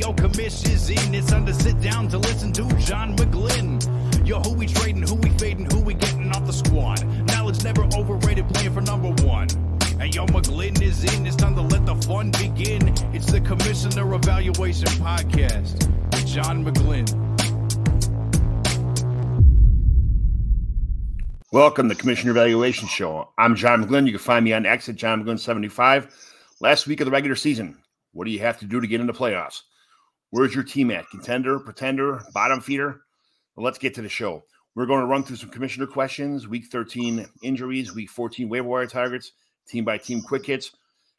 Yo, commish is in. It's time to sit down to listen to John McGlynn. Yo, who we trading, who we fading, who we getting off the squad. Knowledge never overrated, playing for number one. And yo, McGlynn is in. It's time to let the fun begin. It's the Commissioner Evaluation Podcast with John McGlynn. Welcome to the Commissioner Evaluation Show. I'm John McGlynn. You can find me on X at John McGlynn75. Last week of the regular season. What do you have to do to get into the playoffs? Where's your team at? Contender, pretender, bottom feeder? Well, let's get to the show. We're going to run through some commissioner questions, week 13 injuries, week 14 waiver wire targets, team by team quick hits,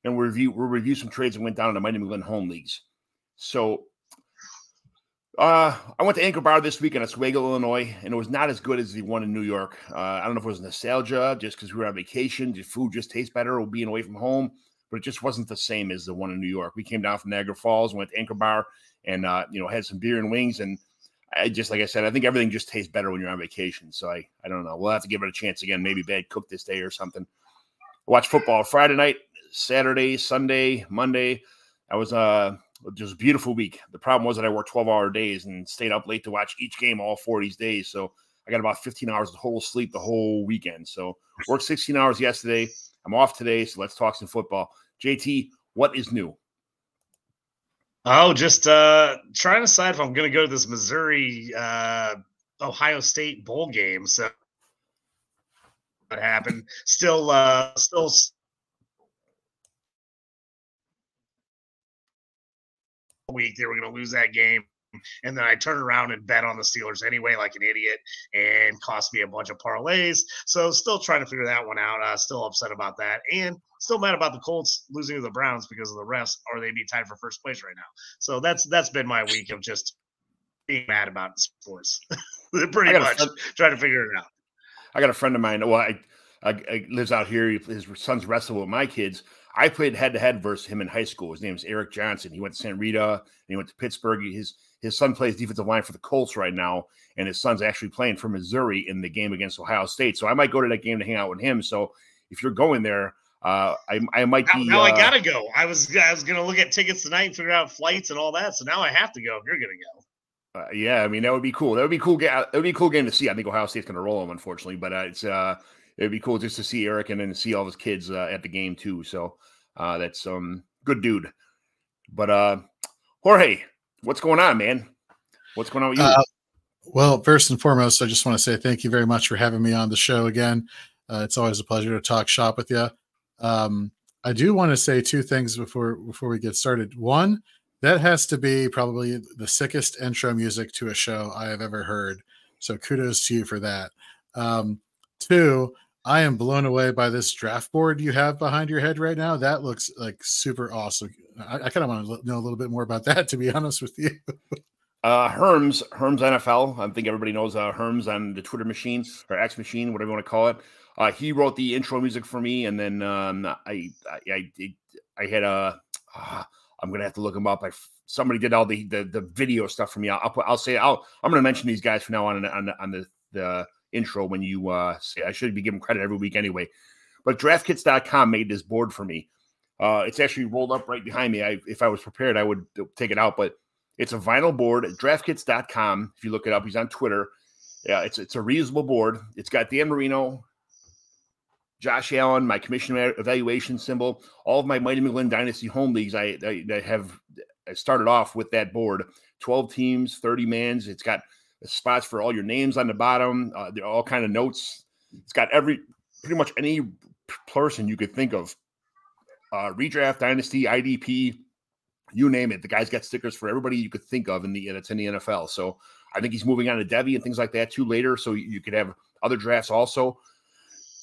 and we'll review, we'll review some trades that went down in the Mighty McGlynn home leagues. So uh, I went to Anchor Bar this week in Oswego, Illinois, and it was not as good as the one in New York. Uh, I don't know if it was nostalgia, just because we were on vacation. The food just tastes better or being away from home, but it just wasn't the same as the one in New York. We came down from Niagara Falls, went to Anchor Bar, and uh, you know had some beer and wings, and I just like I said, I think everything just tastes better when you're on vacation. So I I don't know. We'll have to give it a chance again. Maybe bad cook this day or something. Watch football Friday night, Saturday, Sunday, Monday. I was uh just a beautiful week. The problem was that I worked 12 hour days and stayed up late to watch each game all four of these days. So I got about 15 hours of total sleep the whole weekend. So worked 16 hours yesterday. I'm off today. So let's talk some football. JT, what is new? Oh, just uh trying to decide if I'm gonna go to this Missouri uh Ohio State bowl game. So what happened? Still uh still week they were going to lose that game and then I turned around and bet on the Steelers anyway, like an idiot, and cost me a bunch of parlays. So still trying to figure that one out. Uh, still upset about that, and still mad about the Colts losing to the Browns because of the rest, or they'd be tied for first place right now. So that's that's been my week of just being mad about sports, pretty much friend, trying to figure it out. I got a friend of mine. Well, I, I, I lives out here. His son's wrestle with my kids I played head to head versus him in high school. His name is Eric Johnson. He went to St. Rita and he went to Pittsburgh. His his son plays defensive line for the Colts right now, and his son's actually playing for Missouri in the game against Ohio State. So I might go to that game to hang out with him. So if you're going there, uh, I, I might now, be. Now uh, I gotta go. I was I was gonna look at tickets tonight and figure out flights and all that. So now I have to go. If you're gonna go. Uh, yeah, I mean that would be cool. That would be cool. That would be a cool game to see. I think Ohio State's going to roll them, unfortunately, but uh, it's uh, it'd be cool just to see Eric and then see all his kids uh, at the game too. So uh, that's um good dude. But uh Jorge, what's going on, man? What's going on with you? Uh, well, first and foremost, I just want to say thank you very much for having me on the show again. Uh, it's always a pleasure to talk shop with you. Um, I do want to say two things before before we get started. One, that has to be probably the sickest intro music to a show I have ever heard. So kudos to you for that. Um, two, I am blown away by this draft board you have behind your head right now. That looks like super awesome. I, I kind of want to know a little bit more about that, to be honest with you. uh, Herms, Herms NFL. I think everybody knows uh, Herms on the Twitter machine or X machine, whatever you want to call it. Uh, he wrote the intro music for me, and then um, I, I, I, I had a. Uh, I'm gonna have to look him up. I somebody did all the the, the video stuff for me. I'll, I'll, put, I'll say I'll I'm gonna mention these guys from now on on, on the the intro when you uh, say I should be giving credit every week anyway. But draftkits.com made this board for me. Uh, it's actually rolled up right behind me. I, if I was prepared, I would take it out, but it's a vinyl board at draftkits.com. If you look it up, he's on Twitter. Yeah, it's it's a reusable board. It's got Dan Marino, Josh Allen, my commission evaluation symbol, all of my Mighty McGlynn Dynasty home leagues. I, I, I have I started off with that board. 12 teams, 30 mans. It's got spots for all your names on the bottom. Uh, they're all kind of notes. It's got every pretty much any person you could think of. Uh, redraft, dynasty, IDP, you name it. The guy's got stickers for everybody you could think of in the that's in the NFL. So I think he's moving on to Devy and things like that too later. So you could have other drafts also.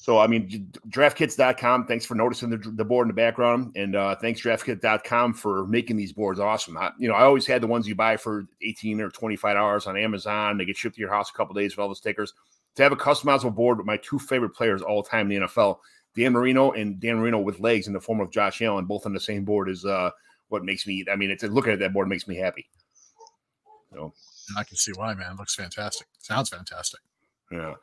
So, I mean, draftkits.com, thanks for noticing the, the board in the background. And uh, thanks, draftkits.com, for making these boards awesome. I, you know, I always had the ones you buy for 18 or $25 on Amazon. They get shipped to your house a couple days with all the stickers. To have a customizable board with my two favorite players all time in the NFL, Dan Marino and Dan Marino with legs in the form of Josh Allen, both on the same board, is uh, what makes me, I mean, it's looking at that board makes me happy. So, I can see why, man. It looks fantastic. Sounds fantastic. Yeah.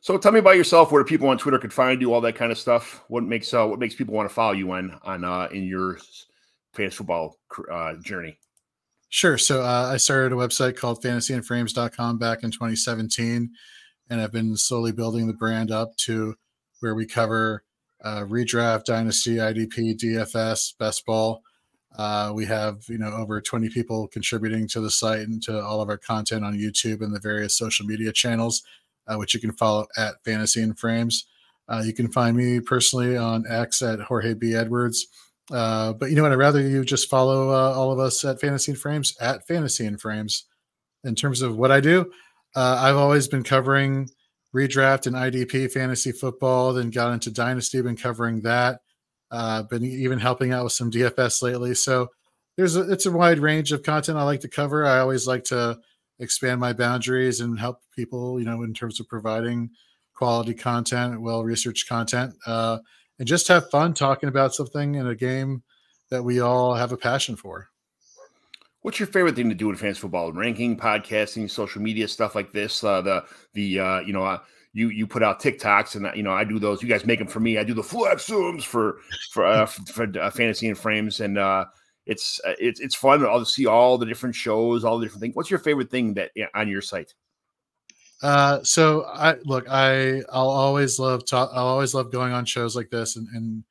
So tell me about yourself, where people on Twitter could find you, all that kind of stuff. What makes uh, what makes people want to follow you on on uh, in your fantasy football uh, journey? Sure. So uh, I started a website called fantasyandframes.com back in 2017, and I've been slowly building the brand up to where we cover uh, redraft, dynasty, IDP, DFS, best ball. Uh, we have you know over 20 people contributing to the site and to all of our content on YouTube and the various social media channels, uh, which you can follow at Fantasy and Frames. Uh, you can find me personally on X at Jorge B Edwards. Uh, but you know what? I'd rather you just follow uh, all of us at Fantasy and Frames at Fantasy and Frames. In terms of what I do, I've always been covering redraft and IDP fantasy football. Then got into Dynasty, been covering that. Uh, been even helping out with some DFS lately. So there's a, it's a wide range of content I like to cover. I always like to expand my boundaries and help people, you know, in terms of providing quality content, well researched content. Uh, and just have fun talking about something in a game that we all have a passion for. What's your favorite thing to do in fantasy football? Ranking, podcasting, social media stuff like this. Uh, the the uh, you know uh, you you put out TikToks and you know I do those. You guys make them for me. I do the flex zooms for for uh, for, uh, fantasy and frames, and uh, it's uh, it's it's fun. I'll see all the different shows, all the different things. What's your favorite thing that on your site? Uh, so I look, I I'll always love talk. I'll always love going on shows like this and and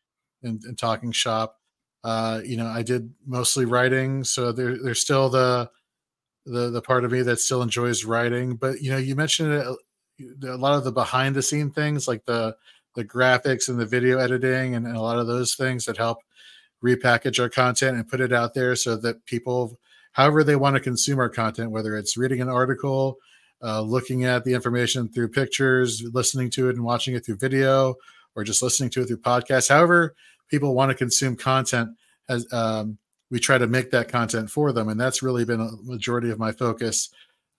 and, and talking shop. Uh, you know, I did mostly writing, so there there's still the the the part of me that still enjoys writing. But you know, you mentioned uh, a lot of the behind the scene things, like the the graphics and the video editing, and, and a lot of those things that help repackage our content and put it out there so that people, however they want to consume our content, whether it's reading an article uh, looking at the information through pictures, listening to it and watching it through video, or just listening to it through podcasts. However, people want to consume content, as um, we try to make that content for them, and that's really been a majority of my focus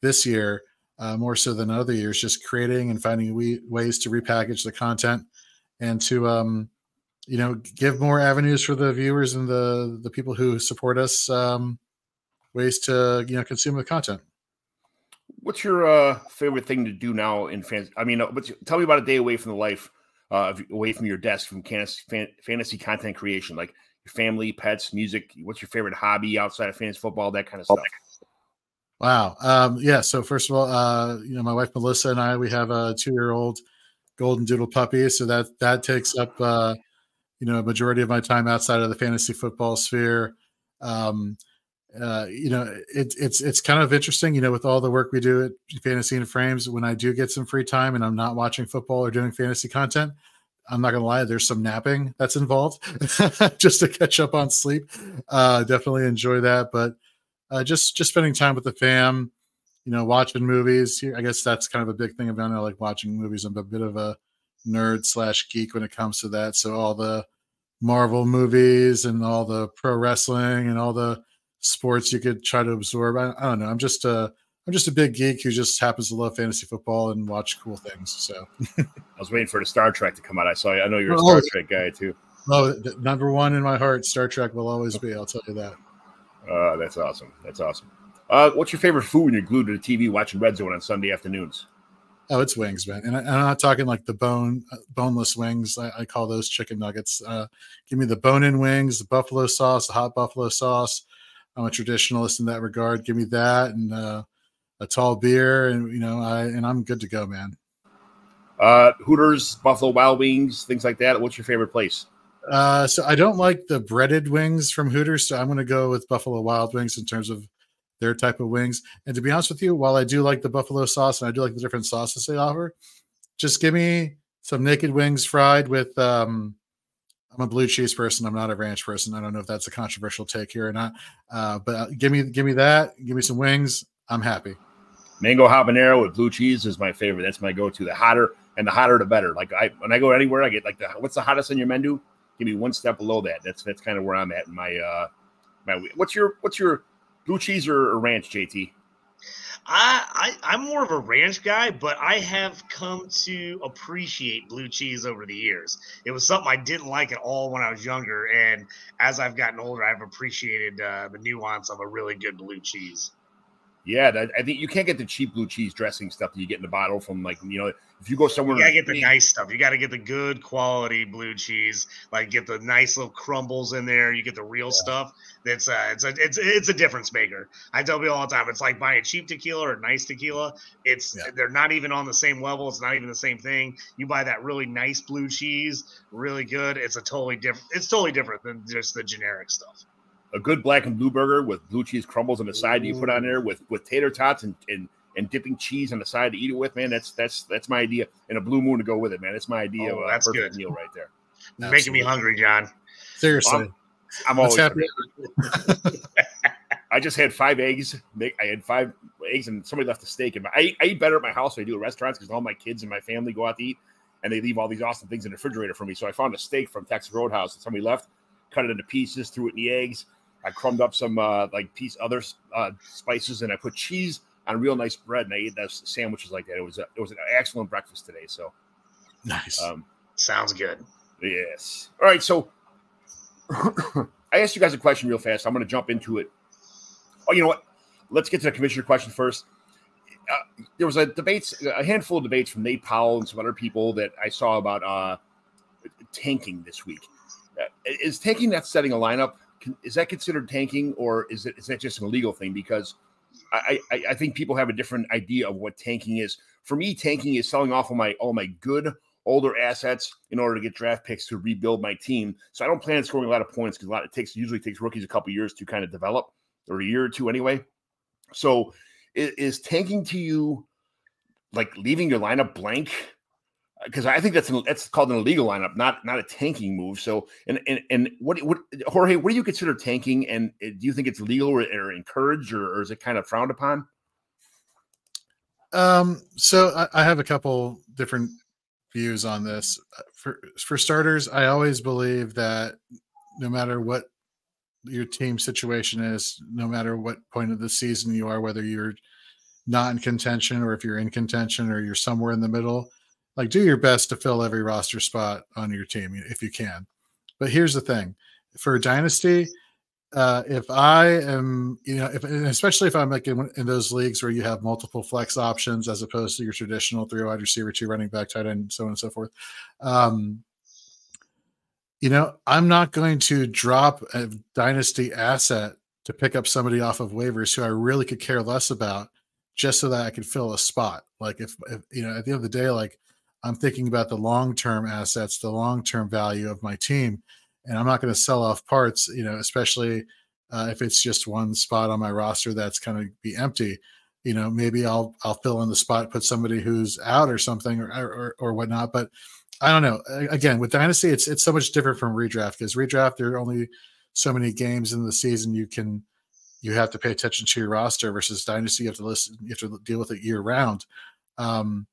this year, uh, more so than other years. Just creating and finding we- ways to repackage the content and to um, you know give more avenues for the viewers and the the people who support us um, ways to you know consume the content. What's your uh, favorite thing to do now in fans? I mean, uh, what's, tell me about a day away from the life, uh, away from your desk, from fantasy content creation, like your family, pets, music. What's your favorite hobby outside of fantasy football, that kind of stuff? Wow. Um, yeah. So first of all, uh, you know, my wife Melissa and I, we have a two-year-old golden doodle puppy, so that that takes up, uh, you know, a majority of my time outside of the fantasy football sphere. Um, uh, you know, it, it's it's kind of interesting, you know, with all the work we do at Fantasy and Frames. When I do get some free time and I'm not watching football or doing fantasy content, I'm not gonna lie, there's some napping that's involved just to catch up on sleep. Uh, definitely enjoy that, but uh, just just spending time with the fam, you know, watching movies. I guess that's kind of a big thing about me. I like watching movies. I'm a bit of a nerd slash geek when it comes to that. So all the Marvel movies and all the pro wrestling and all the sports you could try to absorb. I, I don't know. I'm just a I'm just a big geek who just happens to love fantasy football and watch cool things. So I was waiting for the Star Trek to come out. I saw. I know you're a Star Trek guy too. Oh, number one in my heart, Star Trek will always be. I'll tell you that. Uh, that's awesome. That's awesome. Uh, what's your favorite food when you're glued to the TV watching Red Zone on Sunday afternoons? Oh, it's wings, man, and I, am not talking like the bone, uh, boneless wings. I, I call those chicken nuggets. Uh, give me the bone-in wings, the buffalo sauce, the hot buffalo sauce, I'm a traditionalist in that regard. Give me that and uh, a tall beer, and you know, I and I'm good to go, man. Uh, Hooters, Buffalo Wild Wings, things like that. What's your favorite place? Uh, so I don't like the breaded wings from Hooters, so I'm going to go with Buffalo Wild Wings in terms of their type of wings. And to be honest with you, while I do like the buffalo sauce and I do like the different sauces they offer, just give me some naked wings fried with um, I'm a blue cheese person. I'm not a ranch person. I don't know if that's a controversial take here or not. Uh, but uh, give me give me that. Give me some wings. I'm happy. Mango habanero with blue cheese is my favorite. That's my go-to. The hotter and the hotter the better. Like I when I go anywhere, I get like the what's the hottest on your menu? Give me one step below that. That's that's kind of where I'm at in my uh my what's your what's your blue cheese or, or ranch, JT? I, I am more of a ranch guy, but I have come to appreciate blue cheese over the years. It was something I didn't like at all when I was younger, and as I've gotten older, I've appreciated uh, the nuance of a really good blue cheese. Yeah, that, I think you can't get the cheap blue cheese dressing stuff that you get in the bottle from like you know if you go somewhere. You gotta get the nice stuff. You gotta get the good quality blue cheese. Like get the nice little crumbles in there. You get the real yeah. stuff. That's uh, it's a it's it's a difference maker. I tell people all the time. It's like buying cheap tequila or nice tequila. It's yeah. they're not even on the same level. It's not even the same thing. You buy that really nice blue cheese, really good. It's a totally different. It's totally different than just the generic stuff a good black and blue burger with blue cheese crumbles on the side that you put on there with with tater tots and, and and dipping cheese on the side to eat it with, man. That's that's that's my idea, and a blue moon to go with it, man. That's my idea oh, of that's a perfect good. meal right there. Absolutely. Making me hungry, John. Seriously, I'm, I'm always happy. I just had five eggs. I had five eggs, and somebody left a steak. And I, I eat better at my house than I do at restaurants because all my kids and my family go out to eat, and they leave all these awesome things in the refrigerator for me. So I found a steak from Texas Roadhouse, and somebody left, cut it into pieces, threw it in the eggs I crumbed up some uh, like piece other uh, spices and I put cheese on real nice bread and I ate those sandwiches like that. It was a, it was an excellent breakfast today. So nice. Um, Sounds good. Yes. All right. So I asked you guys a question real fast. I'm going to jump into it. Oh, you know what? Let's get to the commissioner question first. Uh, there was a debates, a handful of debates from Nate Powell and some other people that I saw about uh, tanking this week. Uh, is tanking that setting a lineup is that considered tanking or is it is that just an illegal thing? Because I, I, I think people have a different idea of what tanking is. For me, tanking is selling off all my all my good older assets in order to get draft picks to rebuild my team. So I don't plan on scoring a lot of points because a lot it takes usually takes rookies a couple years to kind of develop, or a year or two anyway. So is, is tanking to you like leaving your lineup blank because I think that's an, that's called an illegal lineup, not not a tanking move. So, and and and what what Jorge, what do you consider tanking? And uh, do you think it's legal or, or encouraged, or, or, is it kind of frowned upon? Um, so I, I have a couple different views on this. Uh, for for starters, I always believe that no matter what your team situation is, no matter what point of the season you are, whether you're not in contention or if you're in contention or you're somewhere in the middle like do your best to fill every roster spot on your team if you can. But here's the thing for dynasty, uh, if I am, you know, if especially if I'm like in, in, those leagues where you have multiple flex options as opposed to your traditional three wide receiver, two running back, tight end, so on and so forth. Um, you know, I'm not going to drop a dynasty asset to pick up somebody off of waivers who I really could care less about just so that I could fill a spot. Like if, if you know, at the end of the day, like I'm thinking about the long term assets, the long term value of my team, and I'm not going to sell off parts. You know, especially uh, if it's just one spot on my roster that's going to be empty. You know, maybe I'll I'll fill in the spot, put somebody who's out or something or or, or whatnot. But I don't know. Again, with dynasty, it's it's so much different from redraft because redraft there are only so many games in the season you can you have to pay attention to your roster versus dynasty you have to listen you have to deal with it year round um,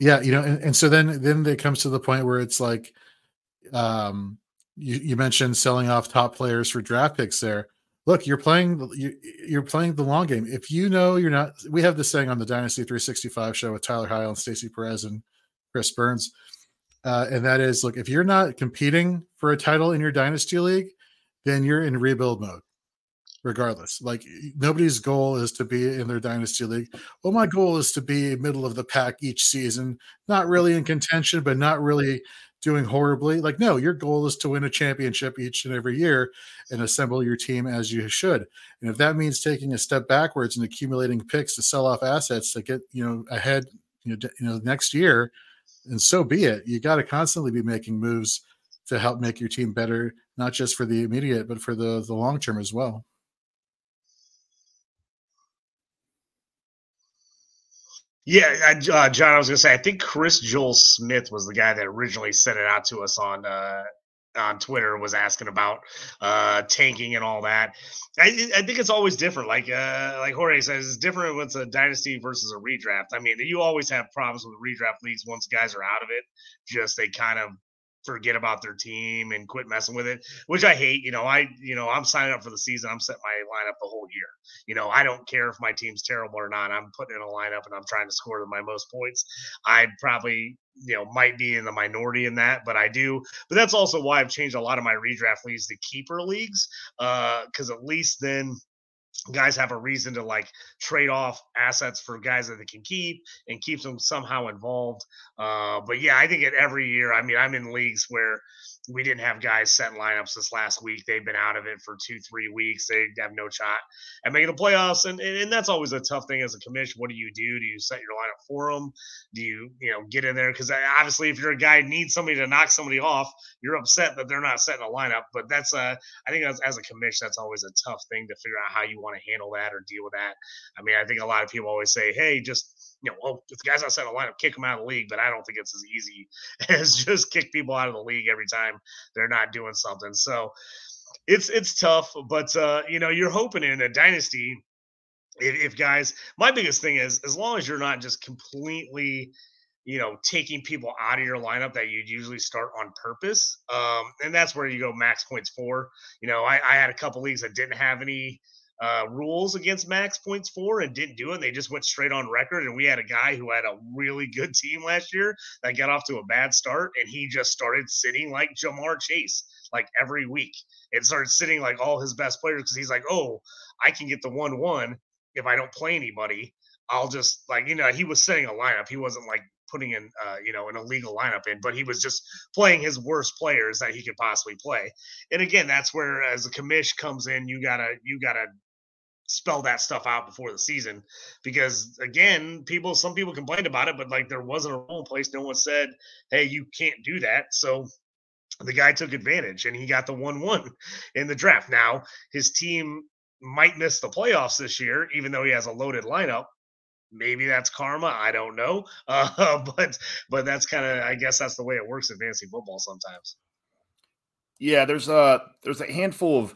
yeah you know and, and so then then it comes to the point where it's like um you, you mentioned selling off top players for draft picks there. Look you're playing you, you're playing the long game. If you know you're not we have this saying on the dynasty 365 show with tyler heil and stacy perez and chris burns uh, and that is look if you're not competing for a title in your dynasty league then you're in rebuild mode regardless. Like nobody's goal is to be in their dynasty league. Well, my goal is to be middle of the pack each season, not really in contention, but not really doing horribly. Like, no, your goal is to win a championship each and every year and assemble your team as you should. And if that means taking a step backwards and accumulating picks to sell off assets to get, you know, ahead, you know, you know, next year, and so be it. You got to constantly be making moves to help make your team better, not just for the immediate, but for the the long term as well. Yeah, uh, John, I was gonna say, I think Chris Joel Smith was the guy that originally sent it out to us on uh, on Twitter, was asking about uh, tanking and all that. I, I think it's always different. Like uh, like Jorge says, it's different with a dynasty versus a redraft. I mean, you always have problems with redraft leagues once guys are out of it. Just they kind of forget about their team and quit messing with it, which I hate. You know, I you know I'm signing up for the season. I'm setting my lineup the whole year. You know, I don't care if my team's terrible or not. I'm putting in a lineup and I'm trying to score my most points. I probably you know might be in the minority in that, but I do. But that's also why I've changed a lot of my redraft leagues to keeper leagues, because uh, at least then guys have a reason to like trade off assets for guys that they can keep and keeps them somehow involved. Uh, but yeah, I think it every year. I mean, I'm in leagues where we didn't have guys set lineups this last week. They've been out of it for two, three weeks. They have no shot at making the playoffs, and and that's always a tough thing as a commission. What do you do? Do you set your lineup for them? Do you you know get in there? Because obviously, if you're a guy needs somebody to knock somebody off, you're upset that they're not setting a lineup. But that's a I think as a commission, that's always a tough thing to figure out how you want to handle that or deal with that. I mean, I think a lot of people always say, hey, just you know, well, if the guy's set a lineup, kick them out of the league. But I don't think it's as easy as just kick people out of the league every time they're not doing something. So it's it's tough, but uh, you know, you're hoping in a dynasty. If, if guys, my biggest thing is as long as you're not just completely you know, taking people out of your lineup that you'd usually start on purpose. Um, and that's where you go max points for. You know, I, I had a couple leagues that didn't have any uh, rules against max points for and didn't do it. They just went straight on record. And we had a guy who had a really good team last year that got off to a bad start, and he just started sitting like Ja'Marr Chase like every week. It started sitting like all his best players because he's like, oh, I can get the one one if I don't play anybody. I'll just like you know he was setting a lineup. He wasn't like putting in uh, you know an illegal lineup in, but he was just playing his worst players that he could possibly play. And again, that's where as a commish comes in, you gotta you gotta spell that stuff out before the season because again people some people complained about it but like there wasn't a rule in place. No one said hey you can't do that. So the guy took advantage and he got the 1-1 in the draft. Now his team might miss the playoffs this year even though he has a loaded lineup. Maybe that's karma i don't know uh, but but that's kind of i guess that's the way it works in fantasy football sometimes. Yeah there's a there's a handful of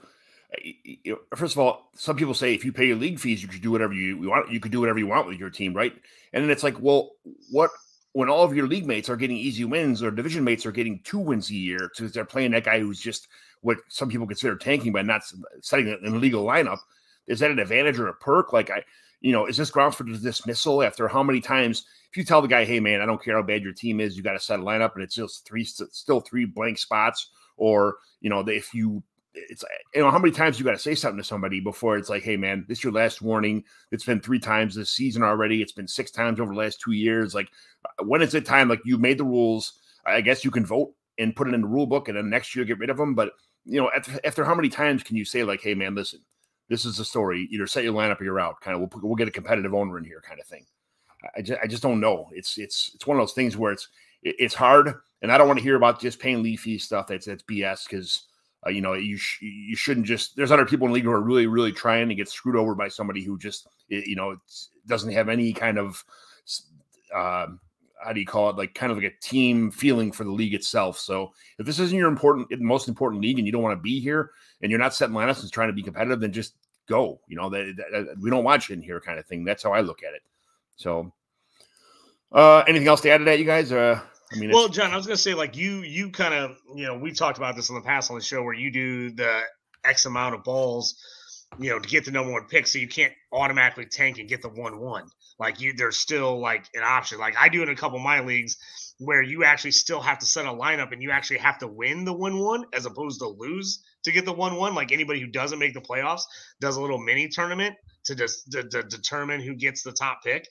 first of all, some people say if you pay your league fees, you could do whatever you want. You could do whatever you want with your team, right? And then it's like, well, what when all of your league mates are getting easy wins or division mates are getting two wins a year because they're playing that guy who's just what some people consider tanking by not setting an illegal lineup. Is that an advantage or a perk? Like I, you know, is this grounds for dismissal after how many times? If you tell the guy, hey man, I don't care how bad your team is, you got to set a lineup, and it's just three, still three blank spots, or you know, if you it's you know how many times you got to say something to somebody before it's like hey man this is your last warning. It's been three times this season already. It's been six times over the last two years. Like uh, when is it time like you made the rules i guess you can vote and put it in the rule book and then next year get rid of them but you know after, after how many times can you say like hey man listen this is the story. Either set your lineup or you're out. Kind of we'll, we'll get a competitive owner in here kind of thing. I just, I just don't know. It's it's it's one of those things where it's it's hard and i don't want to hear about just paying leafy stuff that's that's bs because uh, you know, you sh- you shouldn't just. There's other people in the league who are really really trying to get screwed over by somebody who just you know doesn't have any kind of uh, how do you call it like kind of like a team feeling for the league itself. So if this isn't your important most important league and you don't want to be here and you're not setting lineups and trying to be competitive, then just go. You know that, that we don't watch in here kind of thing. That's how I look at it. So uh anything else to add to that, you guys? Uh I mean, well, John, I was to say, like you, you kind of, you know, we talked about this in the past on the show where you do the X amount of balls, you know, to get the number one pick, so you can't automatically tank and get the one one. Like you, there's still like an option. Like I do in a couple of my leagues where you actually still have to set a lineup and you actually have to win the one one as opposed to lose to get the one one. Like anybody who doesn't make the playoffs does a little mini tournament to just to, to determine who gets the top pick.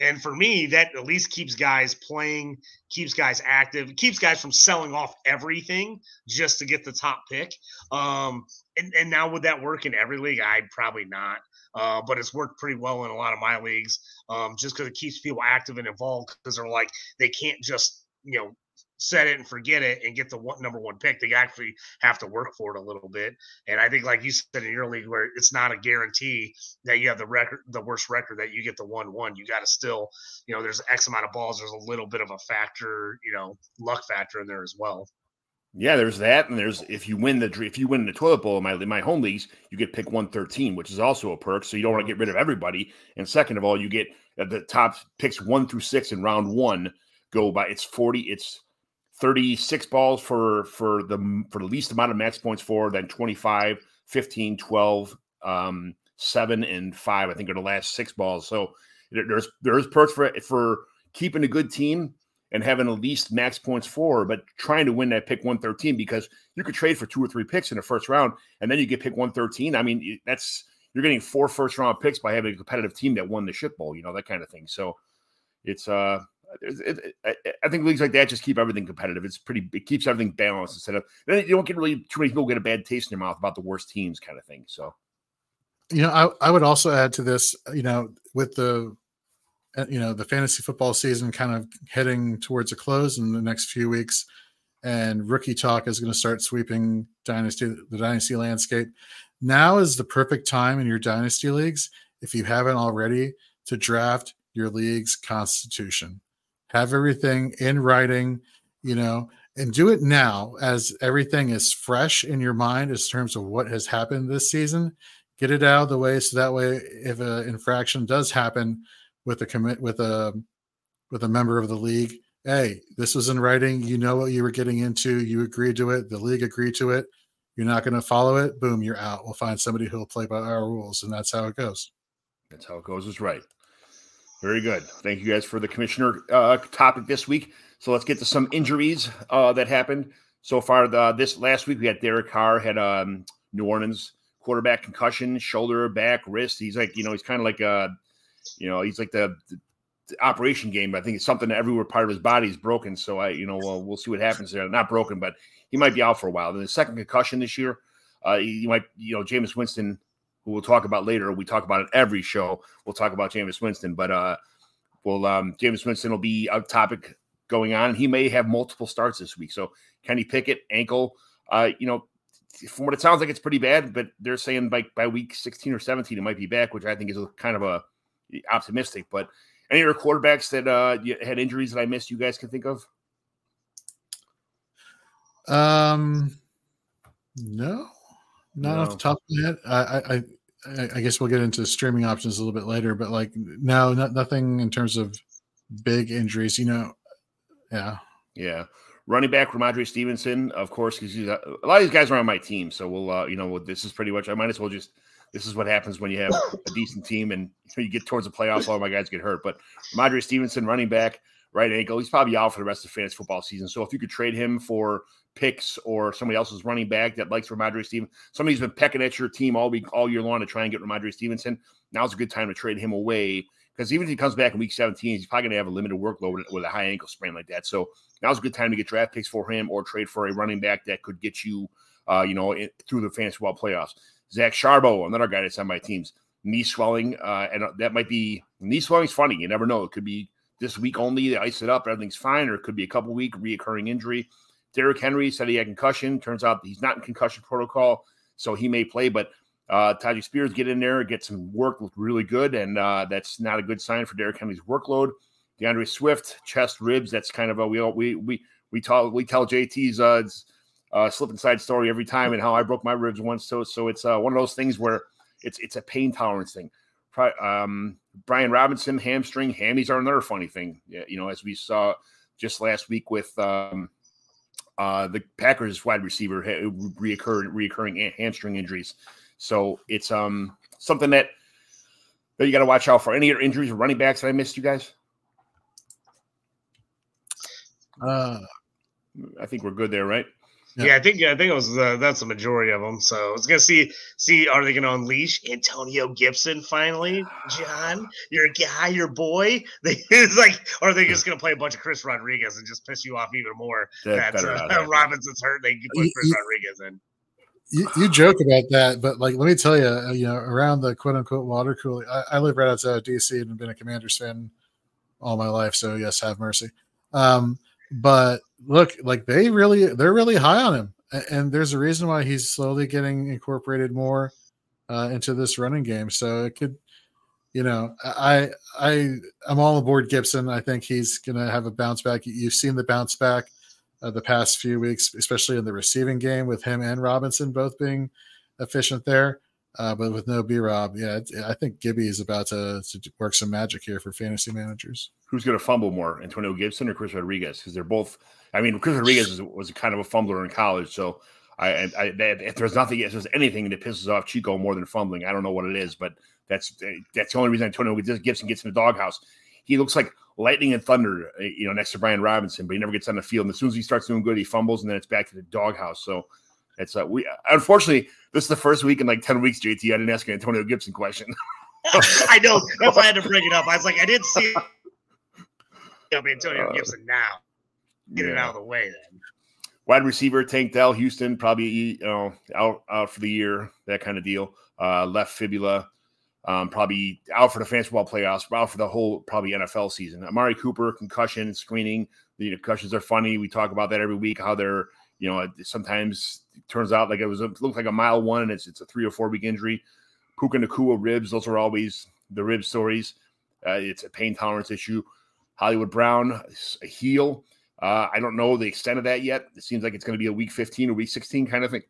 And for me, that at least keeps guys playing, keeps guys active, keeps guys from selling off everything just to get the top pick. Um, and, and now would that work in every league? I'd probably not. Uh, but it's worked pretty well in a lot of my leagues, um, just because it keeps people active and involved. Because they're like they can't just you know set it and forget it and get the one, number one pick. They actually have to work for it a little bit. And I think, like you said in your league, where it's not a guarantee that you have the record, the worst record that you get the one one. You got to still, you know, there's X amount of balls. There's a little bit of a factor, you know, luck factor in there as well. Yeah, there's that, and there's if you win the if you win the toilet bowl in my my home leagues, you get pick one thirteen, which is also a perk. So you don't want to get rid of everybody. And second of all, you get uh, the top picks one through six in round one go by. It's forty. It's 36 balls for for the for the least amount of max points for, then 25, 15, 12, um, 7 and 5 I think are the last six balls. So there's there's perks for for keeping a good team and having the least max points for, but trying to win that pick 113 because you could trade for two or three picks in the first round and then you get pick 113. I mean, that's you're getting four first round picks by having a competitive team that won the shit bowl, you know, that kind of thing. So it's uh it, I think leagues like that just keep everything competitive. It's pretty. It keeps everything balanced instead of you don't get really too many people get a bad taste in their mouth about the worst teams kind of thing. So, you know, I I would also add to this, you know, with the uh, you know the fantasy football season kind of heading towards a close in the next few weeks, and rookie talk is going to start sweeping dynasty the dynasty landscape. Now is the perfect time in your dynasty leagues if you haven't already to draft your league's constitution have everything in writing, you know, and do it now as everything is fresh in your mind in terms of what has happened this season. Get it out of the way so that way, if an infraction does happen with a commit with a with a member of the league, hey, this was in writing. You know what you were getting into. You agreed to it. The league agreed to it. You're not going to follow it. Boom, you're out. We'll find somebody who will play by our rules, and that's how it goes. That's how it goes. Is right. Very good. Thank you guys for the commissioner uh, topic this week. So let's get to some injuries uh, that happened so far. The, this last week we had Derek Carr had um, New Orleans quarterback concussion, shoulder, back, wrist. He's like you know he's kind of like a you know he's like the, the, operation game. I think it's something that everywhere part of his body is broken. So I you know well, we'll see what happens there. Not broken, but he might be out for a while. Then the second concussion this year, uh, he might you know Jameis Winston who we'll talk about later. We talk about it every show. We'll talk about Jameis Winston, but uh, well, um, Jameis Winston will be a topic going on. He may have multiple starts this week. So Kenny Pickett ankle, uh, you know, from what it sounds like, it's pretty bad. But they're saying by by week sixteen or seventeen, it might be back, which I think is a, kind of a optimistic. But any other quarterbacks that uh, had injuries that I missed, you guys can think of? Um, no, not no. off the top of my head. I, I I guess we'll get into streaming options a little bit later, but like no, not, nothing in terms of big injuries. You know, yeah, yeah. Running back Rhamondre Stevenson, of course, because a lot of these guys are on my team. So we'll, uh, you know, this is pretty much. I might as well just. This is what happens when you have a decent team and you get towards the playoffs. All my guys get hurt, but Rhamondre Stevenson, running back, right ankle, he's probably out for the rest of fantasy football season. So if you could trade him for picks or somebody else's running back that likes Rhamondre Stevenson. Somebody's been pecking at your team all week, all year long to try and get Rhamondre Stevenson. Now's a good time to trade him away because even if he comes back in week 17, he's probably going to have a limited workload with a high ankle sprain like that. So now's a good time to get draft picks for him or trade for a running back that could get you, uh, you know, in, through the fantasy ball playoffs. Zach Charbonnet, another guy that's on my teams, knee swelling, uh, and uh, that might be knee swelling is funny. You never know. It could be this week only. They ice it up, everything's fine, or it could be a couple week reoccurring injury. Derrick Henry said he had concussion. Turns out he's not in concussion protocol, so he may play. But uh, Tyjae Spears get in there, get some work, look really good, and uh, that's not a good sign for Derrick Henry's workload. D'Andre Swift, chest, ribs. That's kind of a we we we we tell we tell JT's uh, uh, slip inside story every time and how I broke my ribs once. So so it's uh, one of those things where it's it's a pain tolerance thing. Um, Brian Robinson hamstring hammies are another funny thing. Yeah, you know, as we saw just last week with um, uh, the Packers wide receiver reoccurring reoccurring hamstring injuries. So it's um something that that you got to watch out for. Any other injuries or running backs that I missed, you guys? Uh, I think we're good there, right? Yeah. yeah, I think I think it was uh, that's the majority of them. So I was gonna see see are they gonna unleash Antonio Gibson finally, John, your guy, your boy? They, it's like, or are they just gonna play a bunch of Chris Rodriguez and just piss you off even more? That, uh, Robinson's hurt. They put Chris you, Rodriguez in. You, you, joke about that, but like, let me tell you, uh, you know, around the quote unquote water cooler, I, I live right outside of DC and have been a Commanders fan all my life. So yes, have mercy. Um, but look, like they really they're really high on him, and there's a reason why he's slowly getting incorporated more uh, into this running game. So it could, you know, I I I'm all aboard Gibson. I think he's gonna have a bounce back. You've seen the bounce back uh, the past few weeks, especially in the receiving game with him and Robinson both being efficient there. Uh, but with no B Rob, yeah, I think Gibby is about to, to work some magic here for fantasy managers. Who's going to fumble more, Antonio Gibson or Chris Rodriguez? Because they're both. I mean, Chris Rodriguez was, was kind of a fumbler in college, so I, I, if there's nothing, if there's anything that pisses off Chico more than fumbling, I don't know what it is, but that's that's the only reason Antonio Gibson gets in the doghouse. He looks like lightning and thunder, you know, next to Brian Robinson, but he never gets on the field. And as soon as he starts doing good, he fumbles, and then it's back to the doghouse. So It's uh, we unfortunately this is the first week in like ten weeks. JT, I didn't ask an Antonio Gibson question. I know that's why I had to bring it up. I was like, I didn't see Antonio Gibson now. Get yeah. it out of the way then. Wide receiver Tank Dell, Houston, probably you know out out for the year, that kind of deal. Uh, left fibula, um, probably out for the fantasy ball playoffs, out for the whole probably NFL season. Amari Cooper, concussion screening. The concussions are funny. We talk about that every week. How they're you know sometimes turns out like it was a, looked like a mile one and it's it's a three or four week injury. Puka Nacua ribs, those are always the rib stories. Uh, it's a pain tolerance issue. Hollywood Brown, a heel. Uh, I don't know the extent of that yet. It seems like it's going to be a week 15 or week 16 kind of thing.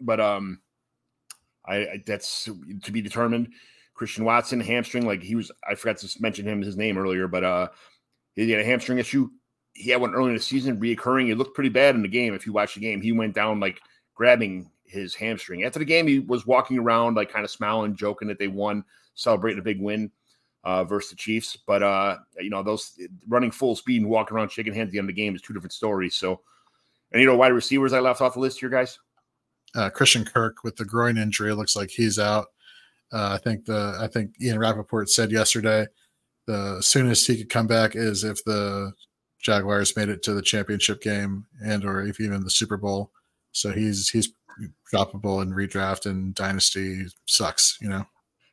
But um, I, I that's to be determined. Christian Watson hamstring, like he was. I forgot to mention him his name earlier, but uh, he had a hamstring issue. He had one early in the season, reoccurring. It looked pretty bad in the game. If you watch the game, he went down like grabbing his hamstring. After the game, he was walking around like kind of smiling, joking that they won, celebrating a big win uh, versus the Chiefs. But uh, you know, those running full speed and walking around shaking hands at the end of the game is two different stories. So, and you know, wide receivers I left off the list here, guys. Uh, Christian Kirk with the groin injury looks like he's out. Uh, I think the I think Ian Rapoport said yesterday the soonest he could come back is if the Jaguars made it to the championship game and or if even the Super Bowl. So he's he's droppable in redraft and dynasty sucks, you know.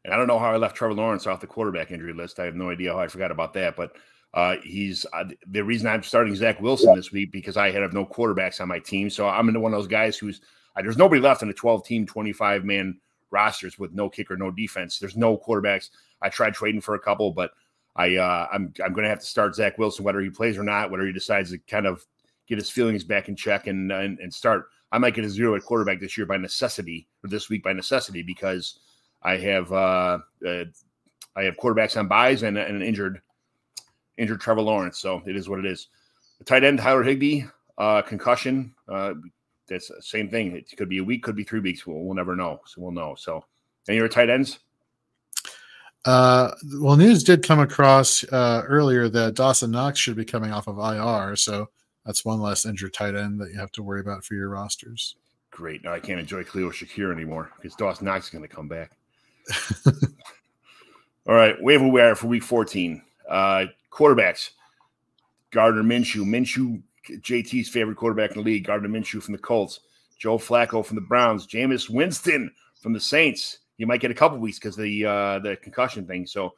And I don't know how I left Trevor Lawrence off the quarterback injury list. I have no idea how I forgot about that. But uh, he's uh, the reason I'm starting Zach Wilson this week because I have no quarterbacks on my team. So I'm into one of those guys who's uh, there's nobody left in the 12 team, 25 man rosters with no kicker, no defense. There's no quarterbacks. I tried trading for a couple, but I uh, I'm I'm going to have to start Zach Wilson whether he plays or not, whether he decides to kind of get his feelings back in check and and, and start. I might get a zero at quarterback this year by necessity, or this week by necessity, because I have uh, uh I have quarterbacks on buys and, and, an injured injured Trevor Lawrence. So it is what it is. The tight end Tyler Higbee, uh, concussion. Uh, that's the same thing. It could be a week, could be three weeks. We'll, we'll never know. So we'll know. So, and your tight ends? Uh, well, news did come across uh, earlier that Dawson Knox should be coming off of IR. So that's one less injured tight end that you have to worry about for your rosters. Great. Now I can't enjoy Khalil Shakir anymore because Dawson Knox is going to come back. All right. Waiver wire for week 14. Uh, quarterbacks Gardner Minshew. Minshew, JT's favorite quarterback in the league. Gardner Minshew from the Colts. Joe Flacco from the Browns. Jameis Winston from the Saints. You might get a couple weeks because the uh, the concussion thing. So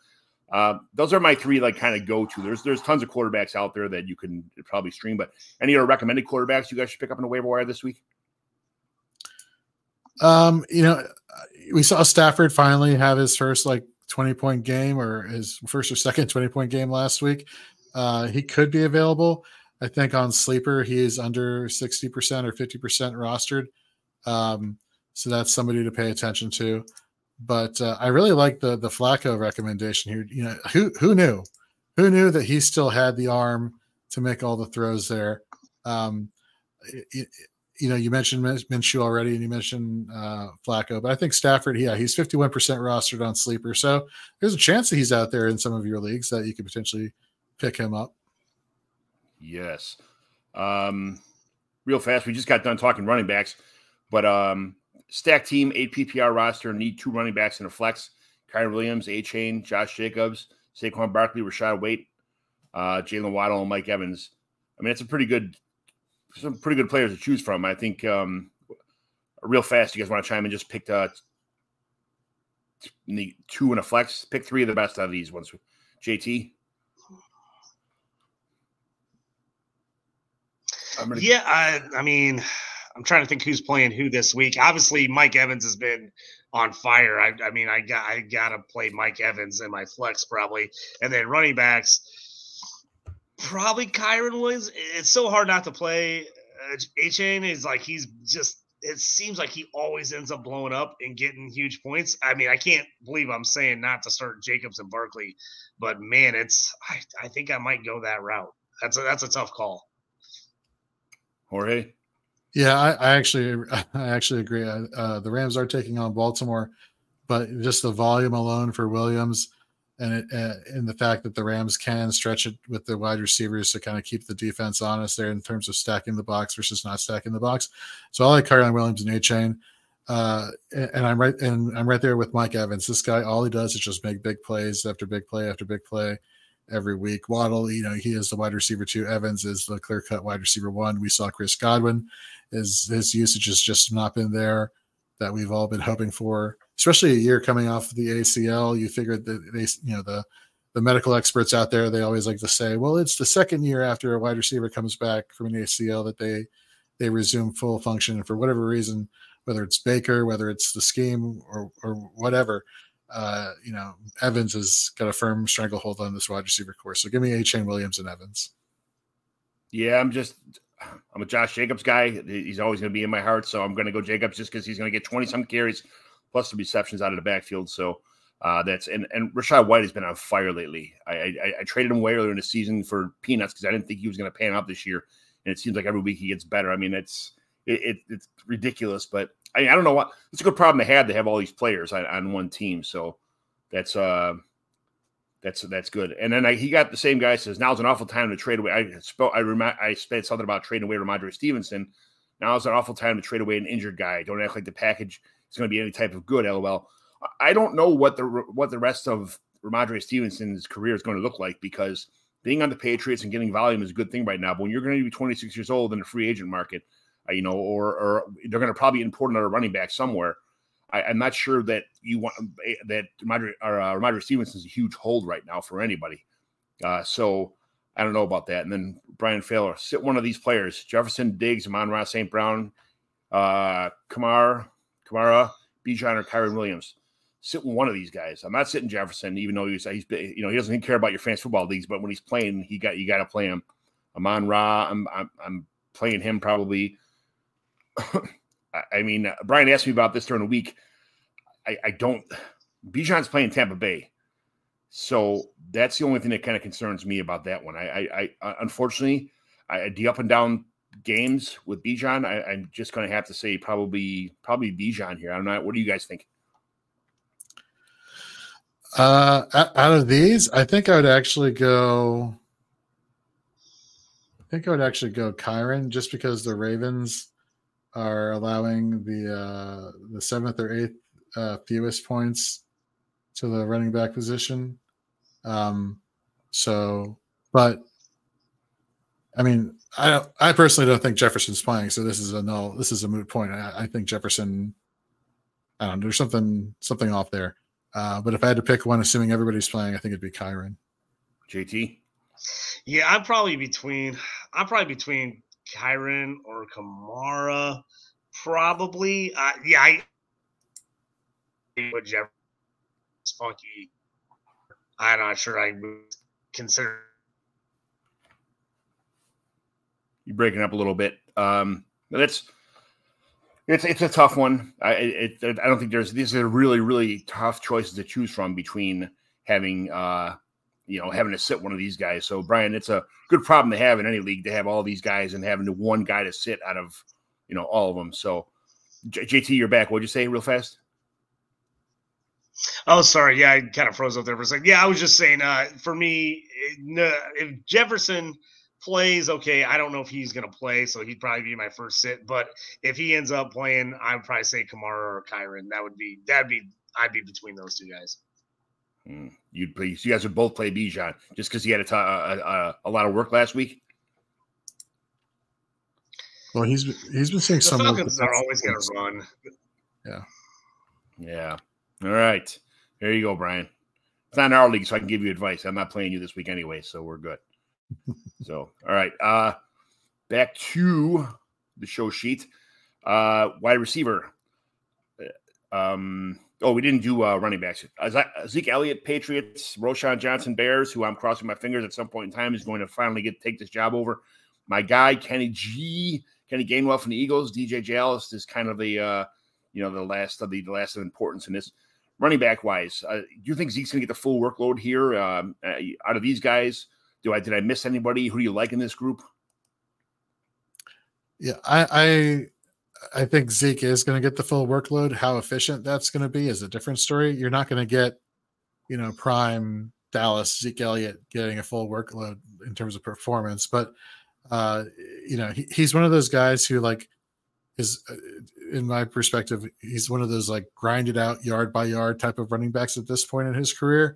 uh, those are my three like kind of go to. There's there's tons of quarterbacks out there that you can probably stream, but any other recommended quarterbacks you guys should pick up in the waiver wire this week? Um, you know, we saw Stafford finally have his first like 20 point game or his first or second 20 point game last week. Uh, he could be available. I think on sleeper he is under 60% or 50% rostered. Um, so that's somebody to pay attention to. But uh, I really like the the Flacco recommendation here. You know, who who knew, who knew that he still had the arm to make all the throws there. Um, it, you know, you mentioned Minshew already, and you mentioned uh, Flacco, but I think Stafford, yeah, he's 51% rostered on sleeper. So there's a chance that he's out there in some of your leagues that you could potentially pick him up. Yes. Um, real fast, we just got done talking running backs, but um, stack team, eight PPR roster, need two running backs in a flex. Kyren Williams, Achane, Josh Jacobs, Saquon Barkley, Rachaad White, uh, Jaylen Waddle, and Mike Evans. I mean, it's a pretty good, some pretty good players to choose from. I think um, real fast, you guys want to chime in? Just pick uh, two in a flex. Pick three of the best out of these ones. JT. yeah, I, I mean, I'm trying to think who's playing who this week. Obviously, Mike Evans has been on fire. I, I mean, I got I gotta play Mike Evans in my flex probably, and then running backs probably Kyren Williams. It's so hard not to play. Uh, Achane is like he's just. It seems like he always ends up blowing up and getting huge points. I mean, I can't believe I'm saying not to start Jacobs and Barkley, but man, it's I, I think I might go that route. That's a that's a tough call. Jorge. Yeah, I, I actually, I actually agree. Uh, the Rams are taking on Baltimore, but just the volume alone for Williams and it, uh, in the fact that the Rams can stretch it with the wide receivers to kind of keep the defense honest there in terms of stacking the box versus not stacking the box. So I like Kyren Williams and Achane. Uh, and I'm right and I'm right there with Mike Evans. This guy, all he does is just make big plays after big play after big play every week. Waddle, you know, he is the wide receiver two. Evans is the clear cut wide receiver one. We saw Chris Godwin. His his usage has just not been there that we've all been hoping for especially a year coming off the ACL. You figured that they, you know, the the medical experts out there, they always like to say, well, it's the second year after a wide receiver comes back from an ACL that they they resume full function. And for whatever reason, whether it's Baker, whether it's the scheme or or whatever, uh, you know, Evans has got a firm stranglehold on this wide receiver course. So give me Achane Williams and Evans. Yeah, I'm just I'm a Josh Jacobs guy. He's always going to be in my heart, so I'm going to go Jacobs just because he's going to get 20 some carries plus the receptions out of the backfield. So uh, that's and and Rachaad White has been on fire lately. I, I, I traded him way earlier in the season for peanuts because I didn't think he was going to pan out this year, and it seems like every week he gets better. I mean, it's it, it it's ridiculous, but I, I don't know what it's a good problem to have to have all these players on, on one team. So that's uh that's that's good. And then I, he got the same guy says now's an awful time to trade away. I spoke I I said something about trading away Rhamondre Stevenson. Now is an awful time to trade away an injured guy. Don't act like the package is going to be any type of good. LOL. I don't know what the what the rest of Rhamondre Stevenson's career is going to look like because being on the Patriots and getting volume is a good thing right now. But when you're going to be 26 years old in the free agent market, uh, you know, or or they're going to probably import another running back somewhere. I, am not sure that you want eh, that Rhamondre, or, uh, Stevenson is a huge hold right now for anybody. Uh, so I don't know about that. And then Brian Failer, sit one of these players: Jefferson, Diggs, Amon-Ra, St. Brown, uh, Kamar, Kamara, Bijan, or Kyren Williams. Sit one of these guys. I'm not sitting Jefferson, even though he's, he's you know he doesn't care about your fantasy football leagues, but when he's playing, he got you got to play him. Amon Ra, I'm, I'm I'm playing him probably. I mean, uh, Brian asked me about this during the week. I, I don't. Bijan's playing Tampa Bay, so that's the only thing that kind of concerns me about that one. I, I, I unfortunately, I, the up and down games with Bijan, I, am just going to have to say probably probably Bijan here. I don't know. What do you guys think? Uh, out of these, I think I would actually go. I think I would actually go Kyren just because the Ravens are allowing the uh, the seventh or eighth uh, fewest points to the running back position. Um, so, but I mean, I don't, I personally don't think Jefferson's playing, so this is a null. This is a moot point. I, I think Jefferson. I don't know. There's something something off there. Uh, but if I had to pick one, assuming everybody's playing, I think it'd be Kyren. JT. Yeah, I'm probably between. I'm probably between Kyren or Kamara. Probably. Uh, yeah, I Jefferson funky. I'm not sure I would consider You're breaking up a little bit. Um, it's it's it's a tough one. I it, I don't think there's these are really really tough choices to choose from between having uh you know having to sit one of these guys. So Brian, it's a good problem to have in any league to have all these guys and having the one guy to sit out of you know all of them. So J- JT, you're back. What'd you say real fast? Oh, sorry. Yeah, I kind of froze up there for a second. Yeah, I was just saying. Uh, for me, if Jefferson plays, okay, I don't know if he's going to play, so he'd probably be my first sit. But if he ends up playing, I would probably say Kamara or Kyren. That would be that'd be I'd be between those two guys. Mm, you'd play. You guys would both play Bijan just because he had a, t- a, a, a lot of work last week. Well, he's he's been seeing the some. Falcons are always going to run. Yeah. Yeah. All right. There you go, Brian. It's not in our league, so I can give you advice. I'm not playing you this week anyway, so we're good so, all right. Uh, back to the show sheet. Uh, wide receiver. Uh, um, oh, we didn't do uh, running backs. Zeke Elliott, Patriots, Roschon Johnson, Bears, who I'm crossing my fingers at some point in time is going to finally get take this job over. My guy, Kenny G, Kenny Gainwell from the Eagles, DJ Dallas is kind of the uh, you know the last of the, the last of importance in this running back wise. Uh, do you think Zeke's going to get the full workload here um, uh, out of these guys? Do I did I miss anybody? Who do you like in this group? Yeah, I I, think Zeke is going to get the full workload. How efficient that's going to be is a different story. You're not going to get, you know, prime Dallas, Zeke Elliott getting a full workload in terms of performance, but uh, you know, he, he's one of those guys who like is, uh, in my perspective, he's one of those like grinded out yard by yard type of running backs at this point in his career.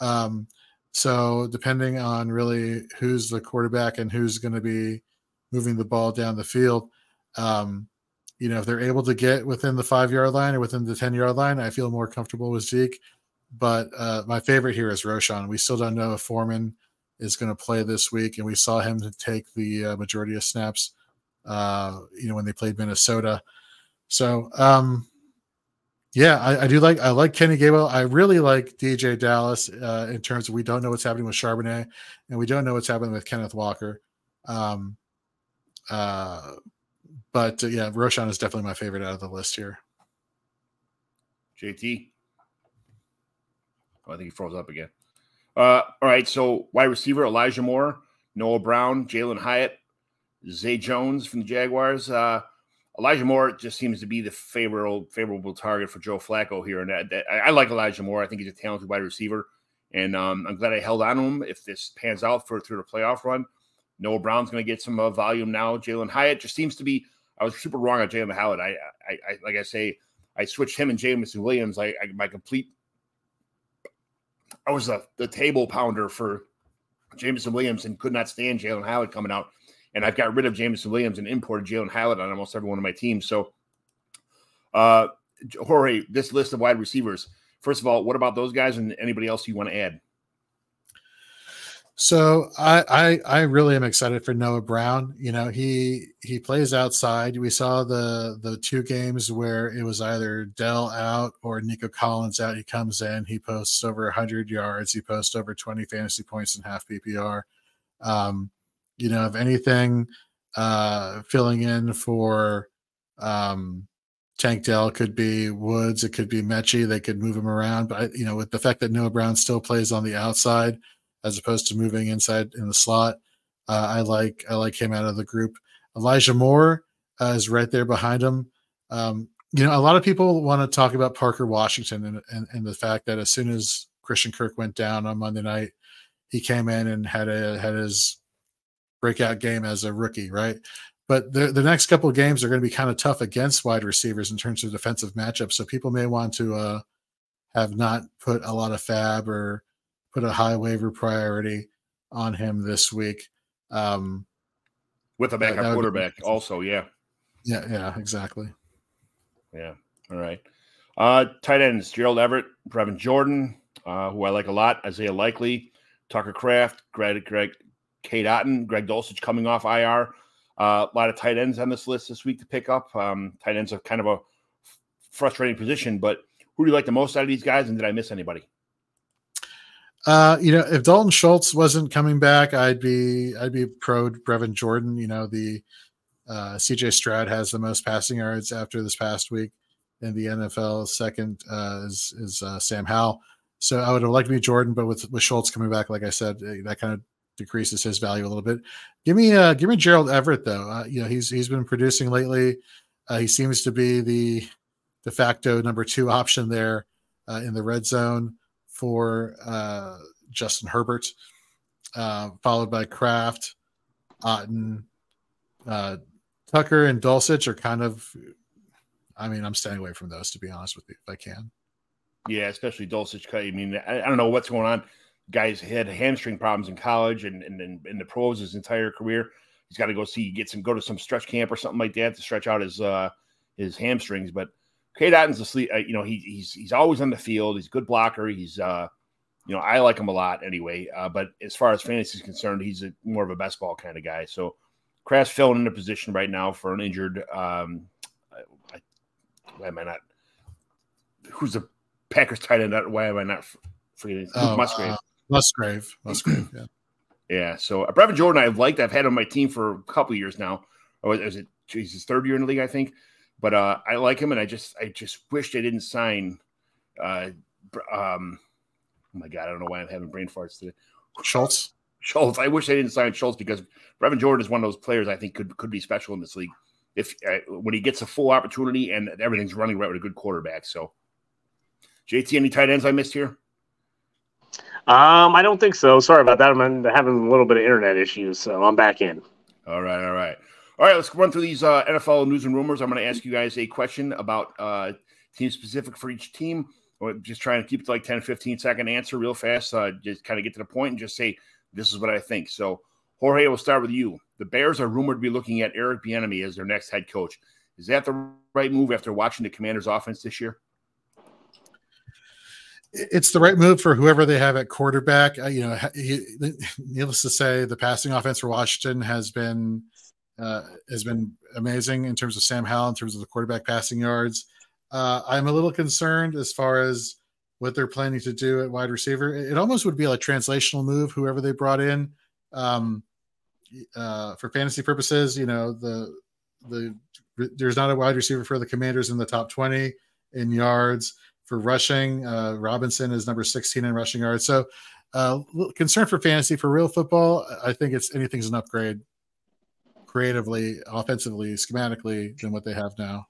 Um, so depending on really who's the quarterback and who's going to be moving the ball down the field, um, you know, if they're able to get within the five yard line or within the 10 yard line, I feel more comfortable with Zeke. But uh, my favorite here is Roschon. We still don't know if Foreman is going to play this week, and we saw him take the uh, majority of snaps, uh, you know, when they played Minnesota. So, um, yeah, I, I, do like I like Kenny Gainwell. I really like DJ Dallas uh, in terms of we don't know what's happening with Charbonnet, and we don't know what's happening with Kenneth Walker. Um, uh, but uh, yeah, Roschon is definitely my favorite out of the list here. JT. Oh, I think he froze up again. Uh, all right, so wide receiver Elijah Moore, Noah Brown, Jalin Hyatt, Zay Jones from the Jaguars. Uh, Elijah Moore just seems to be the favorable favorable target for Joe Flacco here, and I, I, like Elijah Moore. I think he's a talented wide receiver, and um, I'm glad I held on to him. If this pans out for through the playoff run, Noah Brown's going to get some uh, volume now. Jalen Hyatt just seems to be. I was super wrong on Jalin Hyatt. I, I, I, like I say, I switched him and Jameson Williams. I, I my complete. I was a, the table pounder for Jameson Williams and could not stand Jalin Hyatt coming out and I've got rid of Jameson Williams and imported Jalin Hyatt on almost every one of my teams. So, uh, Jorge, this list of wide receivers. First of all, what about those guys and anybody else you want to add? So I, I I really am excited for Noah Brown. You know, he he plays outside. We saw the the two games where it was either Dell out or Nico Collins out. He comes in, he posts over 100 yards, he posts over 20 fantasy points in half PPR. Um, you know, if anything, uh, filling in for um, Tank Dell could be Woods, it could be Metchie. They could move him around, but you know, with the fact that Noah Brown still plays on the outside as opposed to moving inside in the slot, uh, I like I like him out of the group. Elijah Moore uh, is right there behind him. Um, you know, a lot of people want to talk about Parker Washington and, and, and the fact that as soon as Christian Kirk went down on Monday night, he came in and had a had his breakout game as a rookie, right? But the, the next couple of games are going to be kind of tough against wide receivers in terms of defensive matchups. So people may want to uh, have not put a lot of FAAB or put a high waiver priority on him this week. Um, With a backup quarterback, also, yeah. Yeah, yeah, exactly. Yeah. All right. Uh, tight ends: Gerald Everett, Brevin Jordan, uh, who I like a lot, Isaiah Likely, Tucker Kraft, Greg, Greg Cade Otton, Greg Dulcich coming off IR. Uh, a lot of tight ends on this list this week to pick up. Um, tight ends are kind of a frustrating position, but who do you like the most out of these guys? And did I miss anybody? Uh, you know, if Dalton Schultz wasn't coming back, I'd be I'd be pro Brevin Jordan. You know, the uh, CJ Stroud has the most passing yards after this past week in the NFL. Second uh, is is uh, Sam Howell. So I would have liked to be Jordan, but with with Schultz coming back, like I said, that kind of decreases his value a little bit. Give me uh give me Gerald Everett though. Uh, you know he's he's been producing lately. Uh, he seems to be the de facto number two option there uh, in the red zone for uh, Justin Herbert, uh, followed by Kraft, Otton, uh, Tucker, and Dulcich are kind of. I mean, I'm staying away from those to be honest with you, if I can. Yeah, especially Dulcich. I mean, I, I don't know what's going on guys had hamstring problems in college and and in the pros his entire career. He's got to go see get some go to some stretch camp or something like that to stretch out his uh his hamstrings. But Cade Otton's asleep. Uh, you know, he, he's he's always on the field. He's a good blocker. He's uh you know I like him a lot anyway. Uh, but as far as fantasy is concerned, he's a, more of a best ball kind of guy. So Kraft's filling in a position right now for an injured. Um, I, why am I not? Who's the Packers tight end? Why am I not forgetting? Oh, Musgrave. Uh, Musgrave. Musgrave, yeah. Yeah. So uh, Brevin Jordan, I've liked. I've had on my team for a couple years now. Or is it geez, his third year in the league, I think. But uh, I like him, and I just I just wish they didn't sign. Uh, um, oh my god, I don't know why I'm having brain farts today. Schultz. Schultz. I wish they didn't sign Schultz because Brevin Jordan is one of those players I think could could be special in this league if uh, when he gets a full opportunity and everything's running right with a good quarterback. So, JT, any tight ends I missed here? Um, I don't think so. Sorry about that. I'm having a little bit of internet issues, so I'm back in. All right, all right, all right. Let's run through these uh, NFL news and rumors. I'm going to ask you guys a question about uh, team specific for each team. Or just trying to keep it to like 10, 15 second answer real fast. Uh, just kind of get to the point and just say this is what I think. So, Jorge, we'll start with you. The Bears are rumored to be looking at Eric Bieniemy as their next head coach. Is that the right move after watching the Commanders' offense this year? it's the right move for whoever they have at quarterback. Uh, you know, he, needless to say, the passing offense for Washington has been uh, has been amazing in terms of Sam Howell, in terms of the quarterback passing yards. Uh, I'm a little concerned as far as what they're planning to do at wide receiver. It almost would be a translational move, whoever they brought in. Um, uh, for fantasy purposes, you know, the the there's not a wide receiver for the Commanders in the top 20 in yards for rushing. Uh, Robinson is number 16 in rushing yards. So, uh, concern for fantasy for real football. I think it's anything's an upgrade creatively, offensively, schematically than what they have now.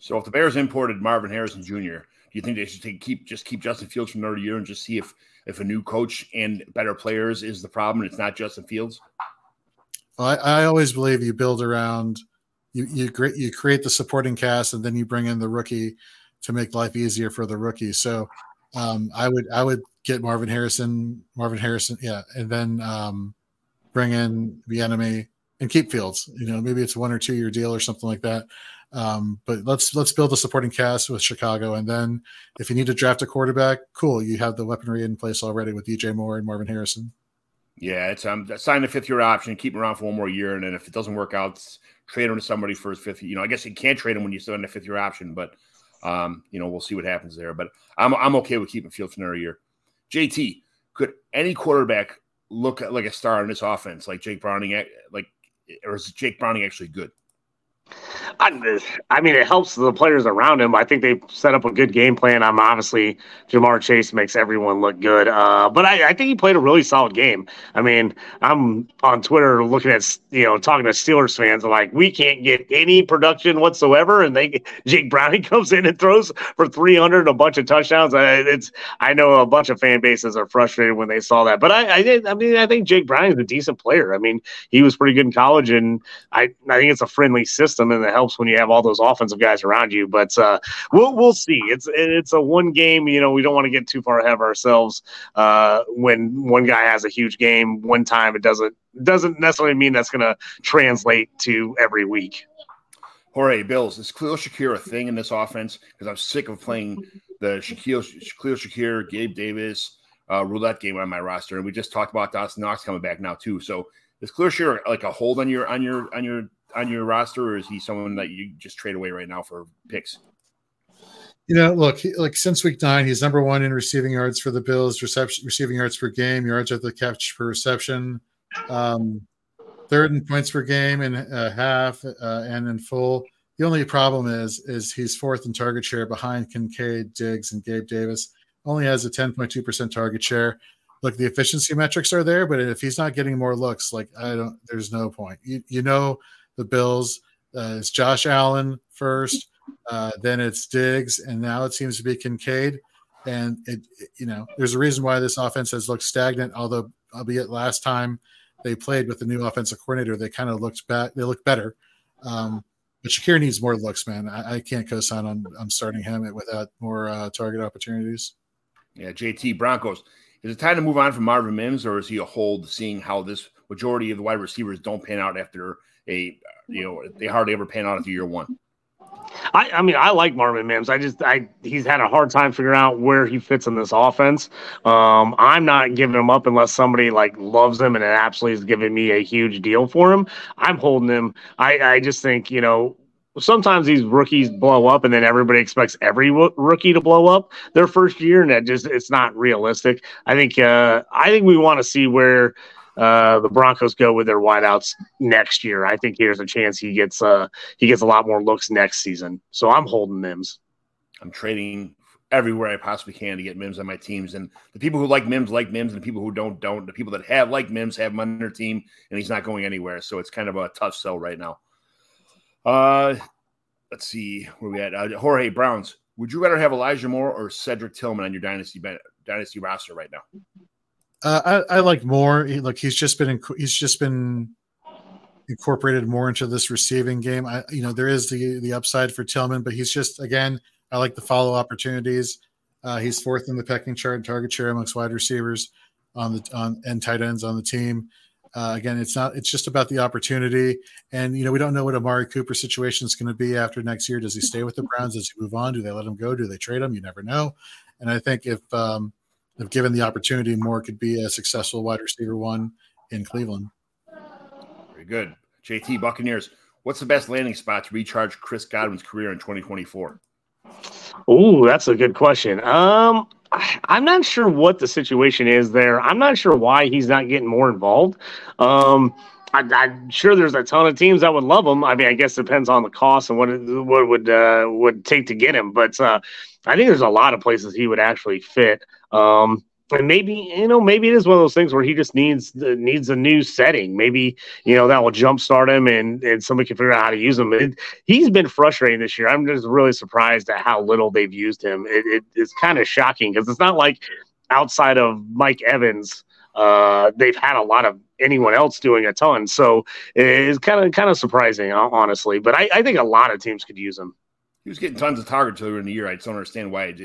So, if the Bears imported Marvin Harrison Jr., do you think they should take, keep just keep Justin Fields for another year and just see if if a new coach and better players is the problem? And it's not Justin Fields. Well, I, I always believe you build around you you create you create the supporting cast and then you bring in the rookie to make life easier for the rookies. So um, I would I would get Marvin Harrison, Marvin Harrison, yeah, and then um, bring in Bieniemy and keep Fields. You know, maybe it's one or two year deal or something like that. Um, but let's let's build a supporting cast with Chicago, and then if you need to draft a quarterback, cool, you have the weaponry in place already with DJ Moore and Marvin Harrison. Yeah, it's um sign a fifth year option, keep him around for one more year, and then if it doesn't work out, trade him to somebody for his fifth. You know, I guess you can't trade him when you still in a fifth year option, but um, you know, we'll see what happens there. But I'm I'm okay with keeping Fields for another year. JT, could any quarterback look like a star in this offense, like Jake Browning? Like, or is Jake Browning actually good? I, I, mean, it helps the players around him. I think they set up a good game plan. I'm obviously Ja'Marr Chase makes everyone look good, uh, but I, I, think he played a really solid game. I mean, I'm on Twitter looking at you know talking to Steelers fans like we can't get any production whatsoever, and they Jake Browning comes in and throws for 300 and a bunch of touchdowns. It's I know a bunch of fan bases are frustrated when they saw that, but I I, I mean I think Jake Browning is a decent player. I mean he was pretty good in college, and I I think it's a friendly system and it helps when you have all those offensive guys around you. But uh, we'll we'll see. It's it's a one game. You know, we don't want to get too far ahead of ourselves. Uh, when one guy has a huge game one time, it doesn't doesn't necessarily mean that's going to translate to every week. Jorge Bills is Khalil Shakir a thing in this offense? Because I'm sick of playing the Shaquille Khalil Shakir, Gabe Davis uh, roulette game on my roster, and we just talked about Dawson Knox coming back now too. So is Khalil Shakir like a hold on your on your on your on your roster, or is he someone that you just trade away right now for picks? You know, look, like since week nine, he's number one in receiving yards for the Bills, reception, receiving yards per game, yards at the catch per reception, um, third in points per game in uh, half uh, and in full. The only problem is, is he's fourth in target share behind Kincaid, Diggs, and Gabe Davis. Only has a 10.2% target share. Look, the efficiency metrics are there, but if he's not getting more looks, like I don't, there's no point. You, you know, the Bills. Uh, it's Josh Allen first, uh, then it's Diggs, and now it seems to be Kincaid. And it, it, you know, there's a reason why this offense has looked stagnant. Although, albeit last time they played with the new offensive coordinator, they kind of looked back. They looked better. Um, but Shakir needs more looks, man. I, I can't co-sign on, on starting him without more uh, target opportunities. Yeah, JT Broncos. Is it time to move on from Marvin Mims, or is he a hold? Seeing how this majority of the wide receivers don't pan out after a you know they hardly ever pan out after year one. I, I mean, I like Marvin Mims. I just, I he's had a hard time figuring out where he fits in this offense. Um, I'm not giving him up unless somebody like loves him and it absolutely is giving me a huge deal for him. I'm holding him. I, I just think you know sometimes these rookies blow up and then everybody expects every rookie to blow up their first year and that just it's not realistic i think uh i think we want to see where uh, the Broncos go with their wideouts next year. I think there's a chance he gets uh, he gets a lot more looks next season. So I'm holding Mims. I'm trading everywhere I possibly can to get Mims on my teams. And the people who like Mims like Mims, and the people who don't don't. The people that have like Mims have him on their team, and he's not going anywhere. So it's kind of a tough sell right now. Uh, let's see where we at. Uh, Jorge Browns. Would you rather have Elijah Moore or Cedric Tillman on your dynasty dynasty roster right now? Uh, I, I like Moore. He, look, he's just been he's just been incorporated more into this receiving game. I, you know, there is the the upside for Tillman, but he's just again, I like the follow opportunities. Uh, he's fourth in the pecking chart and target share amongst wide receivers on the on and tight ends on the team. Uh, again, it's not. It's just about the opportunity, and you know we don't know what Amari Cooper situation is going to be after next year. Does he stay with the Browns? Does he move on? Do they let him go? Do they trade him? You never know. And I think if um, if given the opportunity, Moore could be a successful wide receiver one in Cleveland. Very good, JT Buccaneers. What's the best landing spot to recharge Chris Godwin's career in 2024? Oh, that's a good question. Um, I'm not sure what the situation is there. I'm not sure why he's not getting more involved. Um, I, am sure there's a ton of teams that would love him. I mean, I guess it depends on the cost and what it, what would uh, would take to get him. But uh, I think there's a lot of places he would actually fit. Um, and maybe you know maybe it is one of those things where he just needs needs a new setting maybe you know that will jumpstart him and and somebody can figure out how to use him it, he's been frustrating this year i'm just really surprised at how little they've used him it, it, it's kind of shocking because it's not like outside of mike evans uh, they've had a lot of anyone else doing a ton so it's kind of kind of surprising honestly but I, I think a lot of teams could use him he was getting tons of targets earlier in the year i just don't understand why it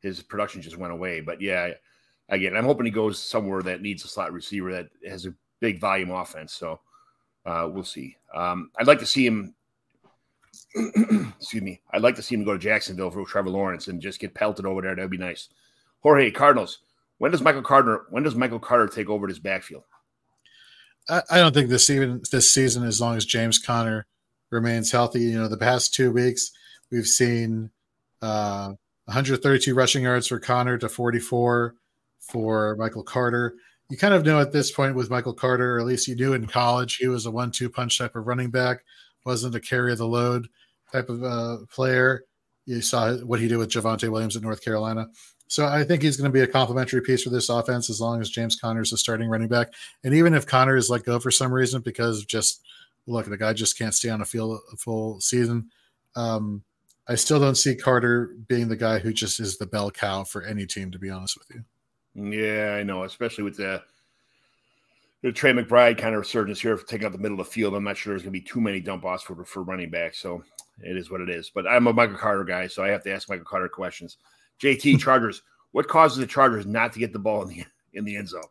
his production just went away but yeah again, I'm hoping he goes somewhere that needs a slot receiver that has a big volume offense. So uh, we'll see. Um, I'd like to see him. excuse me. I'd like to see him go to Jacksonville for Trevor Lawrence and just get pelted over there. That'd be nice. Jorge Cardinals. When does Michael Carter? When does Michael Carter take over this backfield? I, I don't think this even this season, as long as James Conner remains healthy. You know, the past two weeks we've seen uh, 132 rushing yards for Conner to 44 for Michael Carter. You kind of know at this point with Michael Carter, or at least you knew in college, he was a one-two punch type of running back, wasn't a carry of the load type of uh, player. You saw what he did with Javonte Williams at North Carolina. So I think he's going to be a complementary piece for this offense as long as James Conner is starting running back. And even if Conner is let go for some reason because just look, the guy just can't stay on a field a full season. Um, I still don't see Carter being the guy who just is the bell cow for any team, to be honest with you. Yeah, I know, especially with the the Trey McBride kind of resurgence here, taking out the middle of the field. I'm not sure there's going to be too many dump offs for for running back, so it is what it is. But I'm a Michael Carter guy, so I have to ask Michael Carter questions. JT Chargers, what causes the Chargers not to get the ball in the in the end zone?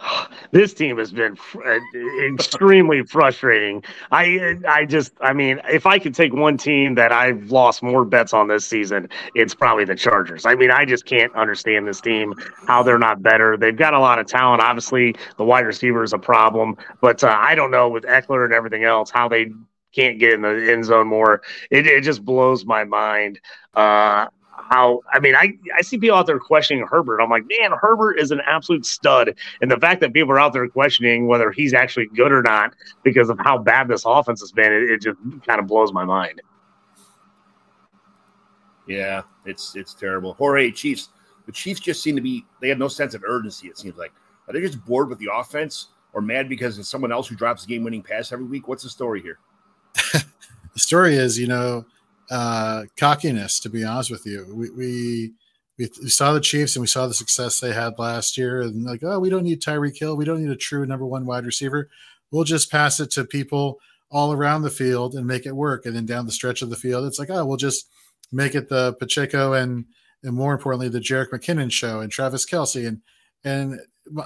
this team has been uh, extremely frustrating. I I just I mean, if I could take one team that I've lost more bets on this season, it's probably the Chargers. I mean, I just can't understand this team how they're not better. They've got a lot of talent. Obviously, the wide receiver is a problem, but uh, I don't know with Ekeler and everything else how they can't get in the end zone more. It, it just blows my mind. Uh, how I mean, I, I see people out there questioning Herbert. I'm like, man, Herbert is an absolute stud. And the fact that people are out there questioning whether he's actually good or not because of how bad this offense has been, it, it just kind of blows my mind. Yeah, it's it's terrible. Jorge Chiefs. The Chiefs just seem to be they have no sense of urgency, it seems like. Are they just bored with the offense or mad because it's someone else who drops a game winning pass every week? What's the story here? the story is, you know, uh, cockiness. To be honest with you, we, we we saw the Chiefs and we saw the success they had last year, and like, oh, we don't need Tyreek Hill, we don't need a true number one wide receiver. We'll just pass it to people all around the field and make it work. And then down the stretch of the field, it's like, oh, we'll just make it the Pacheco and and more importantly the Jerick McKinnon show and Travis Kelce. and and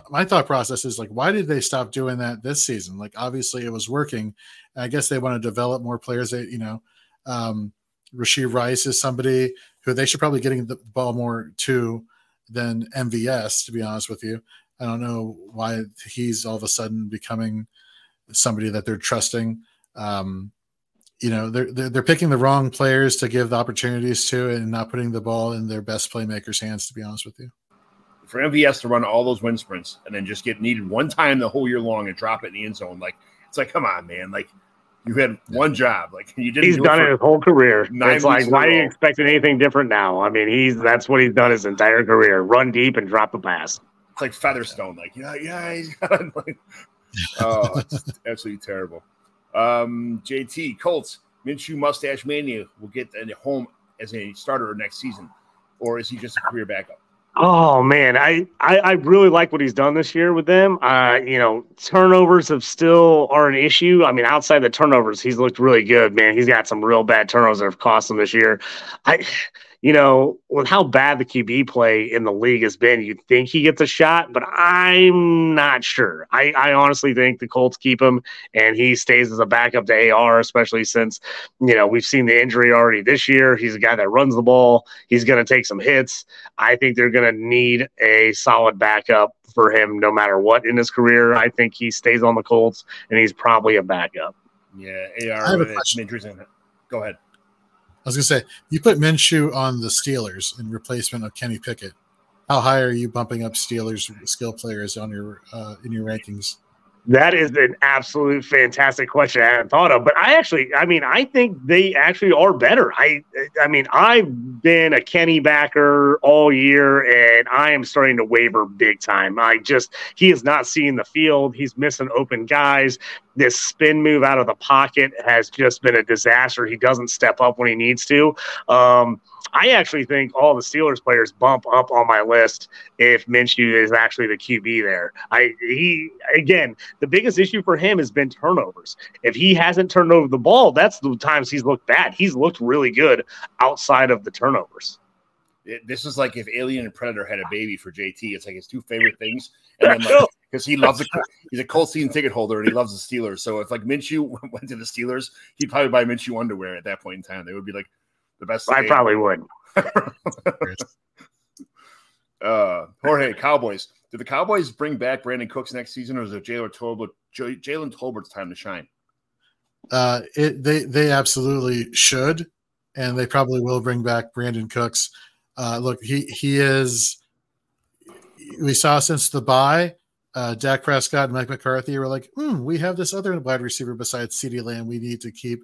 my thought process is like, why did they stop doing that this season? Like, obviously it was working. I guess they want to develop more players. That you know, um, Rashee Rice is somebody who they should probably getting the ball more to than MVS. To be honest with you, I don't know why he's all of a sudden becoming somebody that they're trusting. Um, you know, they're, they're, they're picking the wrong players to give the opportunities to, and not putting the ball in their best playmakers' hands. To be honest with you, for MVS to run all those wind sprints and then just get needed one time the whole year long and drop it in the end zone, like it's like, come on, man, like you had one job, like you didn't. He's done it his whole career. It's like, why are you expecting anything different now? I mean, he's that's what he's done his entire career: run deep and drop the pass. It's like Featherstone, like yeah, yeah, he's got like, oh, it's absolutely terrible. Um, JT Colts Minshew Mustache Mania will get at home as a starter next season, or is he just a career backup? Oh man, I, I, I really like what he's done this year with them. Uh, you know, turnovers have still are an issue. I mean, outside the turnovers, he's looked really good, man. He's got some real bad turnovers that have cost him this year. I you know, with how bad the QB play in the league has been, you'd think he gets a shot, but I'm not sure. I, I honestly think the Colts keep him and he stays as a backup to AR, especially since, you know, we've seen the injury already this year. He's a guy that runs the ball, he's going to take some hits. I think they're going to need a solid backup for him no matter what in his career. I think he stays on the Colts and he's probably a backup. Yeah, AR, injuries. In go ahead. I was gonna say you put Minshew on the Steelers in replacement of Kenny Pickett. How high are you bumping up Steelers skill players on your uh, in your rankings? That is an absolute fantastic question I hadn't thought of. But I actually, I mean, I think they actually are better. I, I mean, I've been a Kenny backer all year, and I am starting to waver big time. I just he is not seeing the field. He's missing open guys. This spin move out of the pocket has just been a disaster. He doesn't step up when he needs to. Um, I actually think all the Steelers players bump up on my list if Minshew is actually the QB there. I he again, the biggest issue for him has been turnovers. If he hasn't turned over the ball, that's the times he's looked bad. He's looked really good outside of the turnovers. It, this is like if Alien and Predator had a baby for JT. It's like his two favorite things, and then like because he loves a he's a Colts season ticket holder and he loves the Steelers. So if like Minshew went to the Steelers, he'd probably buy Minshew underwear at that point in time. They would be like the best. I probably would. uh, Jorge, Cowboys. Do the Cowboys bring back Brandin Cooks next season, or is it Jalen Tolbert? Jalen Tolbert's time to shine. Uh, it they they absolutely should, and they probably will bring back Brandin Cooks. Uh, look, he he is. We saw since the bye, uh, Dak Prescott and Mike McCarthy were like, hmm, we have this other wide receiver besides CeeDee Lamb. We need to keep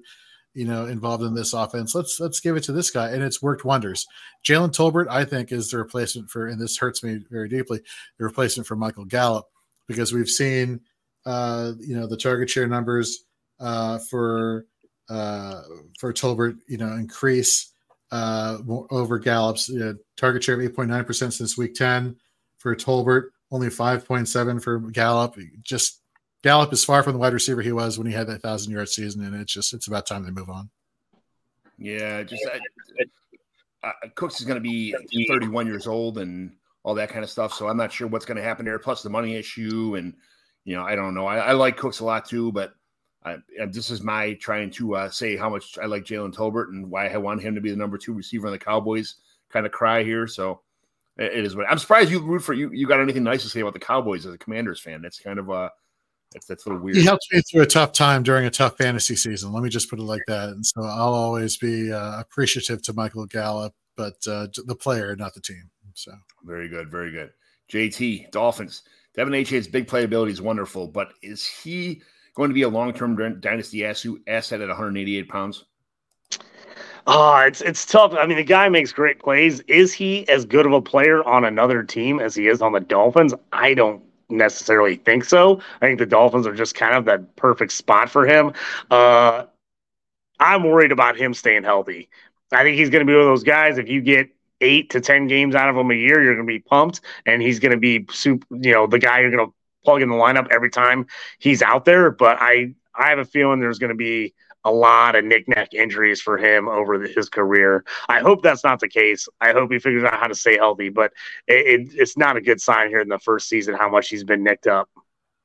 you know, involved in this offense. Let's let's give it to this guy, and it's worked wonders. Jalen Tolbert, I think, is the replacement for, and this hurts me very deeply, the replacement for Michael Gallup, because we've seen, uh, you know, the target share numbers uh, for uh, for Tolbert, you know, increase uh, over Gallup's you know, target share of eight point nine percent since week ten for Tolbert, only five point seven for Gallup. Just Gallup is far from the wide receiver he was when he had that thousand yard season, and it's just it's about time they move on. Yeah, just I, uh, Cooks is going to be 31 years old and all that kind of stuff. So I'm not sure what's going to happen there. Plus the money issue, and you know, I don't know. I, I like Cooks a lot too, but I, this is my trying to uh, say how much I like Jalen Tolbert and why I want him to be the number two receiver on the Cowboys. Kind of cry here, so it is what I'm surprised you root for you. You got anything nice to say about the Cowboys as a Commanders fan? That's kind of uh that's that's a little weird. He helped me through a tough time during a tough fantasy season. Let me just put it like that. And so I'll always be uh, appreciative to Michael Gallup, but uh, the player, not the team. So very good, very good. JT Dolphins. De'Von Achane's big playability is wonderful, but is he going to be a long-term dynasty asset at 188 pounds? Oh, it's it's tough. I mean, the guy makes great plays. Is he as good of a player on another team as he is on the Dolphins? I don't necessarily think so. I think the Dolphins are just kind of that perfect spot for him. Uh, I'm worried about him staying healthy. I think he's going to be one of those guys. If you get eight to ten games out of him a year, you're going to be pumped, and he's going to be super. You know, the guy you're going to plug in the lineup every time he's out there. But I, I have a feeling there's going to be a lot of knickknack injuries for him over the, his career. I hope that's not the case. I hope he figures out how to stay healthy, but it, it, it's not a good sign here in the first season how much he's been nicked up.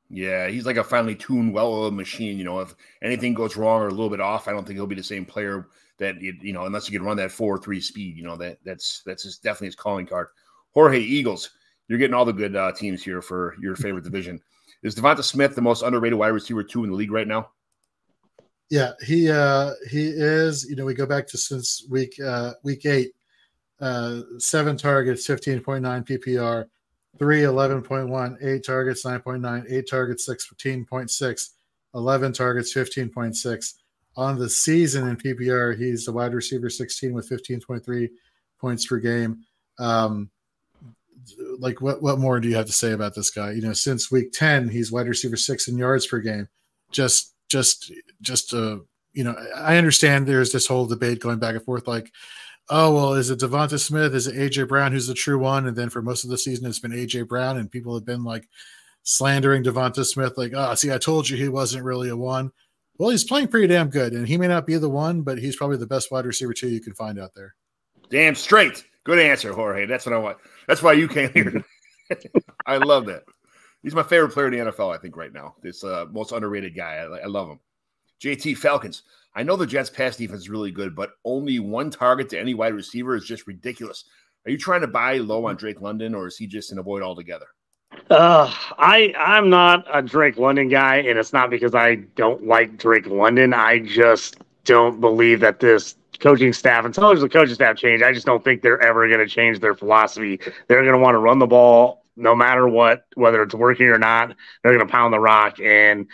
Yeah, he's like a finely tuned, well-oiled machine. You know, if anything goes wrong or a little bit off, I don't think he'll be the same player that you, know, unless you can run that four-three speed. You know, that that's that's definitely his calling card. Jorge Eagles, you're getting all the good uh, teams here for your favorite division. Is Devonta Smith the most underrated wide receiver two in the league right now? Yeah, he uh he is, you know, we go back to since week uh week 8 uh 7 targets, 15.9 PPR, 3 11.1, 8 targets, 9.9, 8 targets, 16.6, 11 targets, 15.6. On the season in PPR, he's the wide receiver 16 with 15.3 points per game. Um like what what more do you have to say about this guy? You know, since week 10, he's wide receiver 6 in yards per game. Just just just uh you know i understand there's this whole debate going back and forth like oh well, is it Devonta Smith? Is it AJ Brown who's the true one? And then for most of the season, it's been AJ Brown, and people have been like slandering Devonta Smith, like, oh, see, I told you he wasn't really a one. Well, he's playing pretty damn good, and he may not be the one, but he's probably the best wide receiver two you can find out there. Damn straight. Good answer, Jorge. That's what I want. That's why you came here. I love that. He's my favorite player in the NFL, I think, right now. This uh, most underrated guy. I, I love him. JT Falcons. I know the Jets' pass defense is really good, but only one target to any wide receiver is just ridiculous. Are you trying to buy low on Drake London, or is he just an avoid altogether? Uh, I I'm not a Drake London guy, and it's not because I don't like Drake London. I just don't believe that this coaching staff, until there's a coaching staff change, I just don't think they're ever going to change their philosophy. They're going to want to run the ball no matter what, whether it's working or not. They're going to pound the rock, and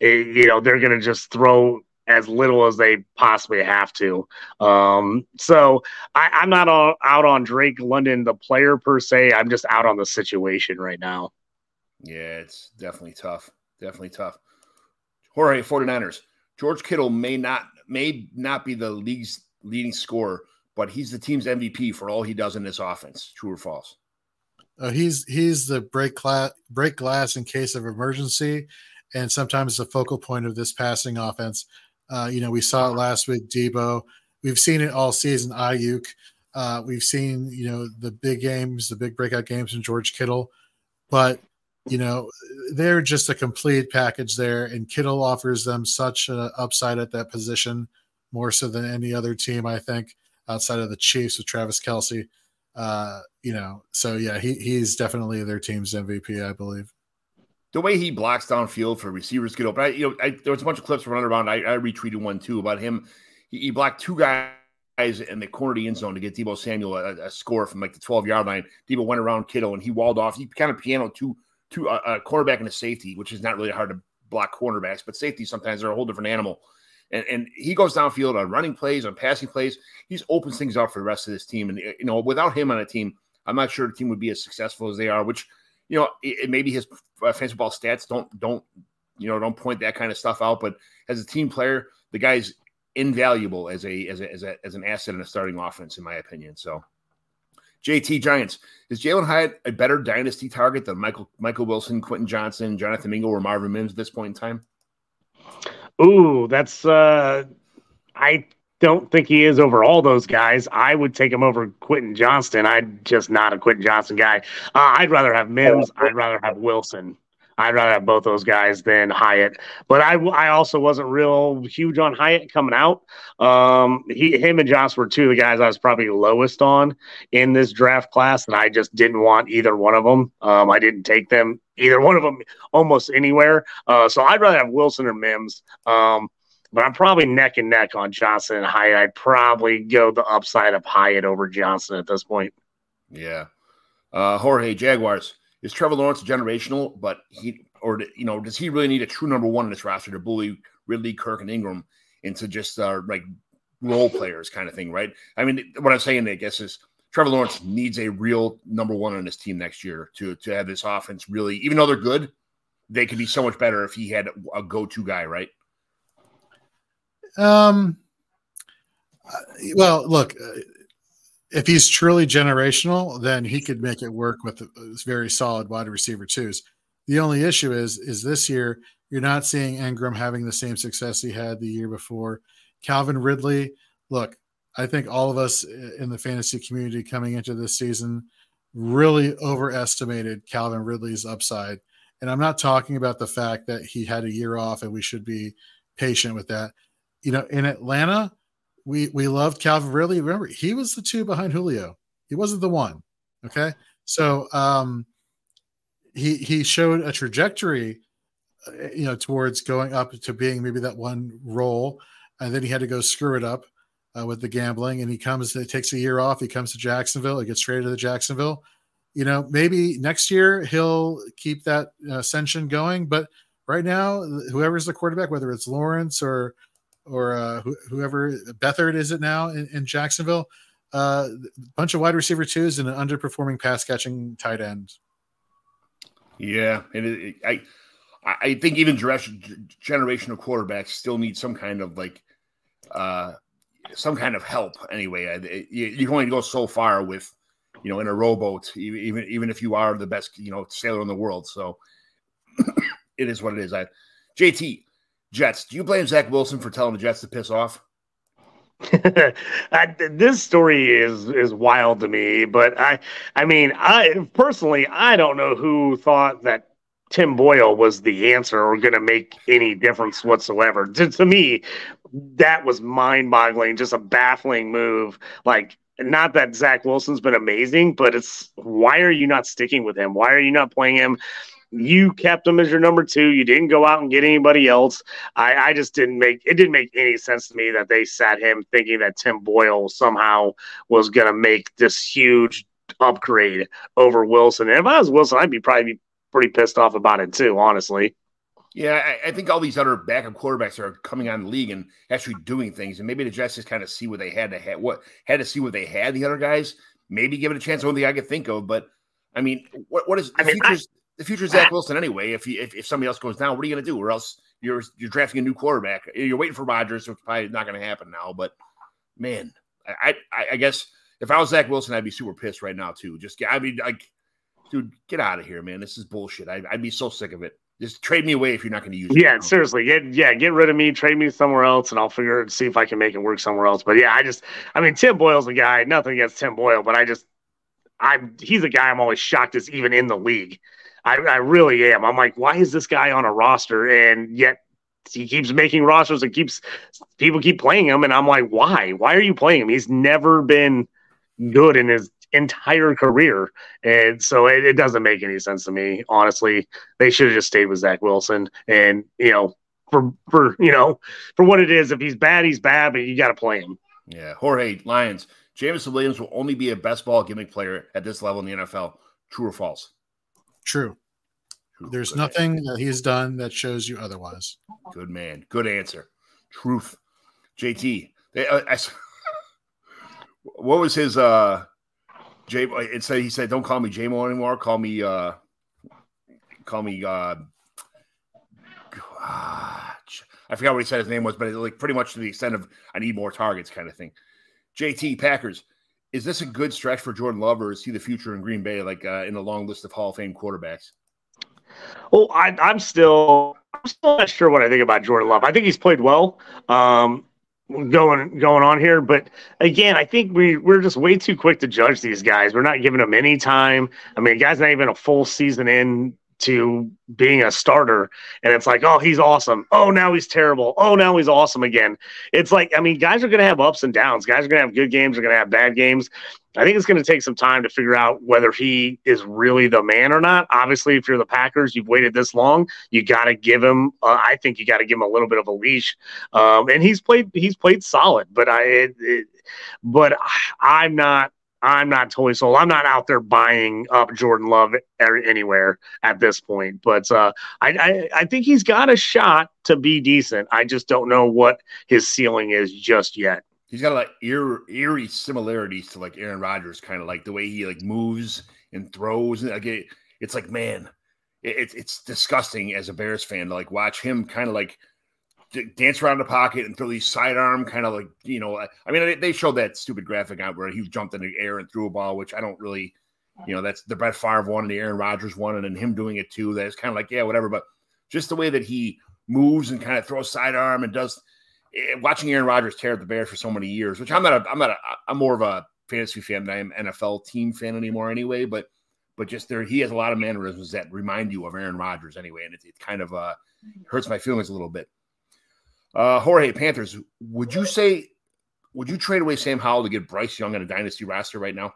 it, you know they're going to just throw as little as they possibly have to. Um, so I, am not all, out on Drake London, the player per se. I'm just out on the situation right now. Yeah, it's definitely tough. Definitely tough. Jorge 49ers. George Kittle may not may not be the league's leading scorer, but he's the team's MVP for all he does in this offense. True or false? Uh, he's he's the break glass break glass in case of emergency, and sometimes the focal point of this passing offense. Uh, you know, we saw it last week, Deebo. We've seen it all season, Aiyuk. Uh, we've seen, you know, the big games, the big breakout games in George Kittle. But, you know, they're just a complete package there. And Kittle offers them such an upside at that position, more so than any other team, I think, outside of the Chiefs with Travis Kelce. Uh, you know, so yeah, he, he's definitely their team's MVP, I believe the way he blocks downfield for receivers get open. I, you know, I, there was a bunch of clips running around. I, I retweeted one too about him. He, he, blocked two guys in the corner of the end zone to get Deebo Samuel a, a score from like the 12 yard line. Deebo went around Kittle and he walled off. He kind of pianoed two, two uh, a cornerback and a safety, which is not really hard to block cornerbacks, but safety sometimes they're a whole different animal. And, and he goes downfield on running plays, on passing plays. He's opens things up for the rest of this team. And you know, without him on a team, I'm not sure the team would be as successful as they are. Which you know, it, it maybe his uh, fantasy ball stats don't don't you know don't point that kind of stuff out. But as a team player, the guy's invaluable as a as a as, a, as an asset in a starting offense, in my opinion. So. JT Giants. Is Jalin Hyatt a better dynasty target than Michael Michael Wilson, Quentin Johnston, Jonathan Mingo, or Marvin Mims at this point in time? Ooh, that's uh I don't think he is over all those guys. I would take him over Quentin Johnston. I'm just not a Quentin Johnston guy. Uh, I'd rather have Mims. I'd rather have Wilson. I'd rather have both those guys than Hyatt. But I, I also wasn't real huge on Hyatt coming out. Um, he, him and Josh were two of the guys I was probably lowest on in this draft class, and I just didn't want either one of them. Um, I didn't take them either one of them almost anywhere. Uh, so I'd rather have Wilson or Mims. Um, but I'm probably neck and neck on Johnston and Hyatt. I'd probably go the upside of Hyatt over Johnston at this point. Yeah. Uh, Jorge Jaguars is Trevor Lawrence generational, but he or you know does he really need a true number one in this roster to bully Ridley, Kirk, and Engram into just uh, like role players kind of thing, right? I mean, what I'm saying, I guess, is Trevor Lawrence needs a real number one on his team next year to to have this offense really, even though they're good, they could be so much better if he had a go to guy, right? Um. Well, look, uh, if he's truly generational, then he could make it work with uh, very solid wide receiver twos. The only issue is, is this year you're not seeing Engram having the same success he had the year before. Calvin Ridley, look, I think all of us uh, in the fantasy community coming into this season really overestimated Calvin Ridley's upside. And I'm not talking about the fact that he had a year off and we should be patient with that you know, in Atlanta, we we loved Calvin Ridley. Remember, he was the two behind Julio. He wasn't the one. Okay, so um, he he showed a trajectory, uh, you know, towards going up to being maybe that one role, and then he had to go screw it up uh, with the gambling. And he comes, it takes a year off. He comes to Jacksonville. He gets traded to the Jacksonville. You know, maybe next year he'll keep that ascension going, but right now, whoever's the quarterback, whether it's Lawrence or or uh, wh- whoever Beathard is it now in, in Jacksonville. A uh, bunch of wide receiver twos and an underperforming pass catching tight end. Yeah, and it, it, I I think even generational quarterbacks still need some kind of like uh some kind of help anyway. You, you can only go so far with you know in a rowboat, even even if you are the best you know sailor in the world. So it is what it is. I JT Jets. Do you blame Zach Wilson for telling the Jets to piss off? I, this story is is wild to me, but I I mean I personally I don't know who thought that Tim Boyle was the answer or going to make any difference whatsoever. To, to me, that was mind boggling, just a baffling move. Like, not that Zach Wilson's been amazing, but it's why are you not sticking with him? Why are you not playing him? You kept him as your number two. You didn't go out and get anybody else. I, I just didn't make it didn't make any sense to me that they sat him thinking that Tim Boyle somehow was going to make this huge upgrade over Wilson. And if I was Wilson, I'd be probably pretty pissed off about it too, honestly. Yeah, I, I, think all these other backup quarterbacks are coming on the league and actually doing things, and maybe the Jets just kind of see what they had to have, what had to see what they had. The other guys maybe give it a chance. Only thing I could think of, but I mean, what what is the I mean, I, the future's Zach Wilson anyway? If, he, if if somebody else goes down, what are you going to do? Or else you're you're drafting a new quarterback. You're waiting for Rodgers, so it's probably not going to happen now. But man, I, I I guess if I was Zach Wilson, I'd be super pissed right now too. Just I mean, like dude, get out of here, man. This is bullshit. I, would be so sick of it. Just trade me away if you're not going to use. Yeah, seriously, get yeah, get rid of me, trade me somewhere else, and I'll figure it, see if I can make it work somewhere else. But yeah, I just, I mean, Tim Boyle's a guy. Nothing against Tim Boyle, but I just, I'm he's a guy I'm always shocked is even in the league. I, I really am. I'm like, why is this guy on a roster and yet he keeps making rosters and keeps people keep playing him, and I'm like, why? Why are you playing him? He's never been good in his entire career. And so it, it, doesn't make any sense to me, honestly. They should have just stayed with Zach Wilson. And, you know, for, for, you know, for what it is, if he's bad, he's bad, but you got to play him. Yeah. Jorge Lions. Jameson Williams will only be a best ball gimmick player at this level in the NFL. True or false? True. There's Good nothing man. that he's done that shows you otherwise. Good man. Good answer. Truth. JT. They, uh, I, what was his uh J. It said he said, "Don't call me JMO anymore. Call me, uh, call me." Uh, I forgot what he said his name was, but it, like pretty much to the extent of "I need more targets" kind of thing. JT Packers, is this a good stretch for Jordan Love, or is he the future in Green Bay, like uh, in the long list of Hall of Fame quarterbacks? Well, I, am still I'm still not sure what I think about Jordan Love. I think he's played well. Um, going going on here. But again, I think we we're just way too quick to judge these guys. We're not giving them any time. I mean, guy's not even a full season in to being a starter and it's like oh he's awesome. Oh now he's terrible. Oh now he's awesome again. It's like i mean guys are going to have ups and downs. Guys are going to have good games are going to have bad games. I think it's going to take some time to figure out whether he is really the man or not. Obviously if you're the packers you've waited this long you got to give him uh, i think you got to give him a little bit of a leash. Um, and he's played he's played solid but i it, it, but i'm not I'm not totally sold. I'm not out there buying up Jordan Love anywhere at this point, but uh, I, I, I think he's got a shot to be decent. I just don't know what his ceiling is just yet. He's got like eerie, eerie similarities to like Aaron Rodgers, kind of like the way he like moves and throws. Like it, it's like man, it, it's disgusting as a Bears fan to like watch him kind of like dance around the pocket and throw these sidearm kind of like you know. I mean, they showed that stupid graphic out where he jumped in the air and threw a ball, which I don't really, you know, that's the Brett Favre one and the Aaron Rodgers one, and then him doing it too. That's kind of like yeah, whatever. But just the way that he moves and kind of throws sidearm and does. Eh, watching Aaron Rodgers tear at the Bears for so many years, which I'm not a, I'm not a, I'm more of a fantasy fan than I am NFL team fan anymore anyway. But but just there, he has a lot of mannerisms that remind you of Aaron Rodgers anyway, and it, it kind of uh, hurts my feelings a little bit. Uh, Jorge Panthers, would you say would you trade away Sam Howell to get Bryce Young on a dynasty roster right now?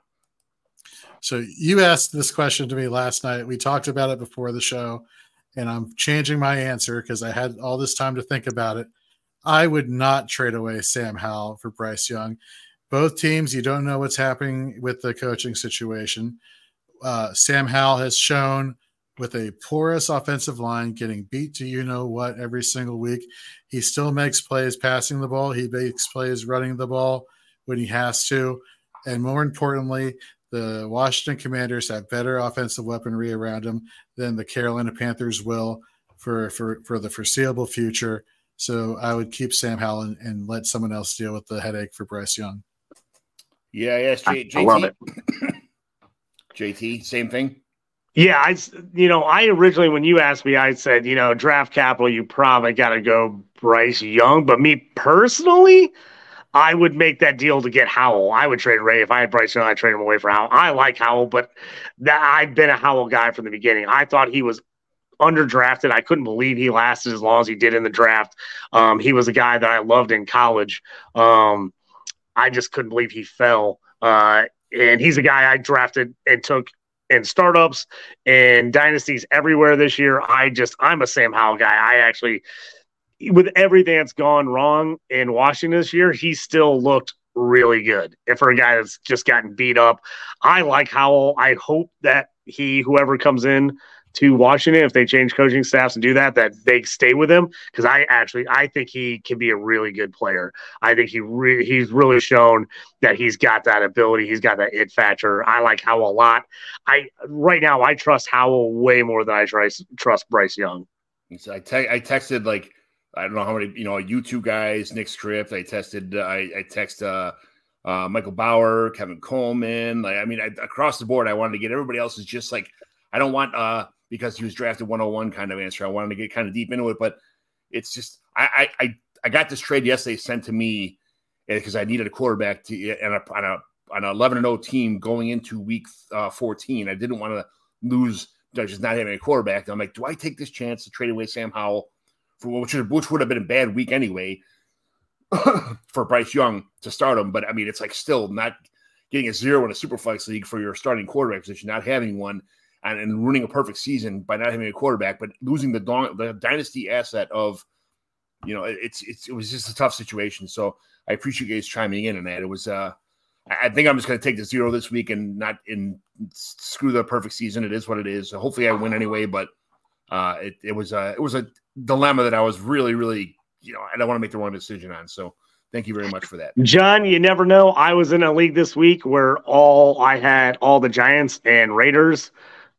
So you asked this question to me last night. We talked about it before the show, and I'm changing my answer because I had all this time to think about it. I would not trade away Sam Howell for Bryce Young. Both teams, you don't know what's happening with the coaching situation. Uh, Sam Howell has shown with a porous offensive line getting beat to you know what every single week. He still makes plays passing the ball, he makes plays running the ball when he has to. And more importantly, the Washington Commanders have better offensive weaponry around him than the Carolina Panthers will for, for, for the foreseeable future. So I would keep Sam Howell and, and let someone else deal with the headache for Bryce Young. Yeah, yes, J- I love it. JT, same thing. Yeah, I you know I originally when you asked me, I said you know draft capital, you probably got to go Bryce Young. But me personally, I would make that deal to get Howell. I would trade Ray if I had Bryce Young. I'd trade him away for Howell. I like Howell, but that I've been a Howell guy from the beginning. I thought he was underdrafted. I couldn't believe he lasted as long as he did in the draft. Um, he was a guy that I loved in college. Um, I just couldn't believe he fell. Uh, and he's a guy I drafted and took in startups and dynasties everywhere this year. I just I'm a Sam Howell guy. I actually with everything that's gone wrong in Washington this year, he still looked really good. And for a guy that's just gotten beat up, I like Howell. I hope that he whoever comes in to Washington, if they change coaching staffs and do that, that they stay with him because I actually I think he can be a really good player. I think he re- he's really shown that he's got that ability. He's got that it factor. I like Howell a lot. I right now I trust Howell way more than I trust trust Bryce Young. So I, te- I texted like I don't know how many you know you two guys, Nick Script. I tested I I text uh, uh, Michael Bauer, Kevin Coleman. Like I mean I, across the board, I wanted to get everybody else is just like I don't want uh because he was drafted 101 kind of answer. I wanted to get kind of deep into it, but it's just I I I got this trade yesterday sent to me because I needed a quarterback to and a, on a on an 11 and 0 team going into week uh, 14. I didn't want to lose just not having a quarterback. I'm like, do I take this chance to trade away Sam Howell for which which would have been a bad week anyway for Bryce Young to start him? But I mean, it's like still not getting a zero in a super flex league for your starting quarterback position, not having one and, and ruining a perfect season by not having a quarterback, but losing the the dynasty asset of, you know, it's it's it was just a tough situation. So I appreciate you guys chiming in on that. It was uh I think I'm just going to take the zero this week and not in screw the perfect season. It is what it is. Hopefully, I win anyway. But uh, it, it was a it was a dilemma that I was really really you know I don't want to make the wrong decision on. So thank you very much for that, John. You never know. I was in a league this week where all I had all the Giants and Raiders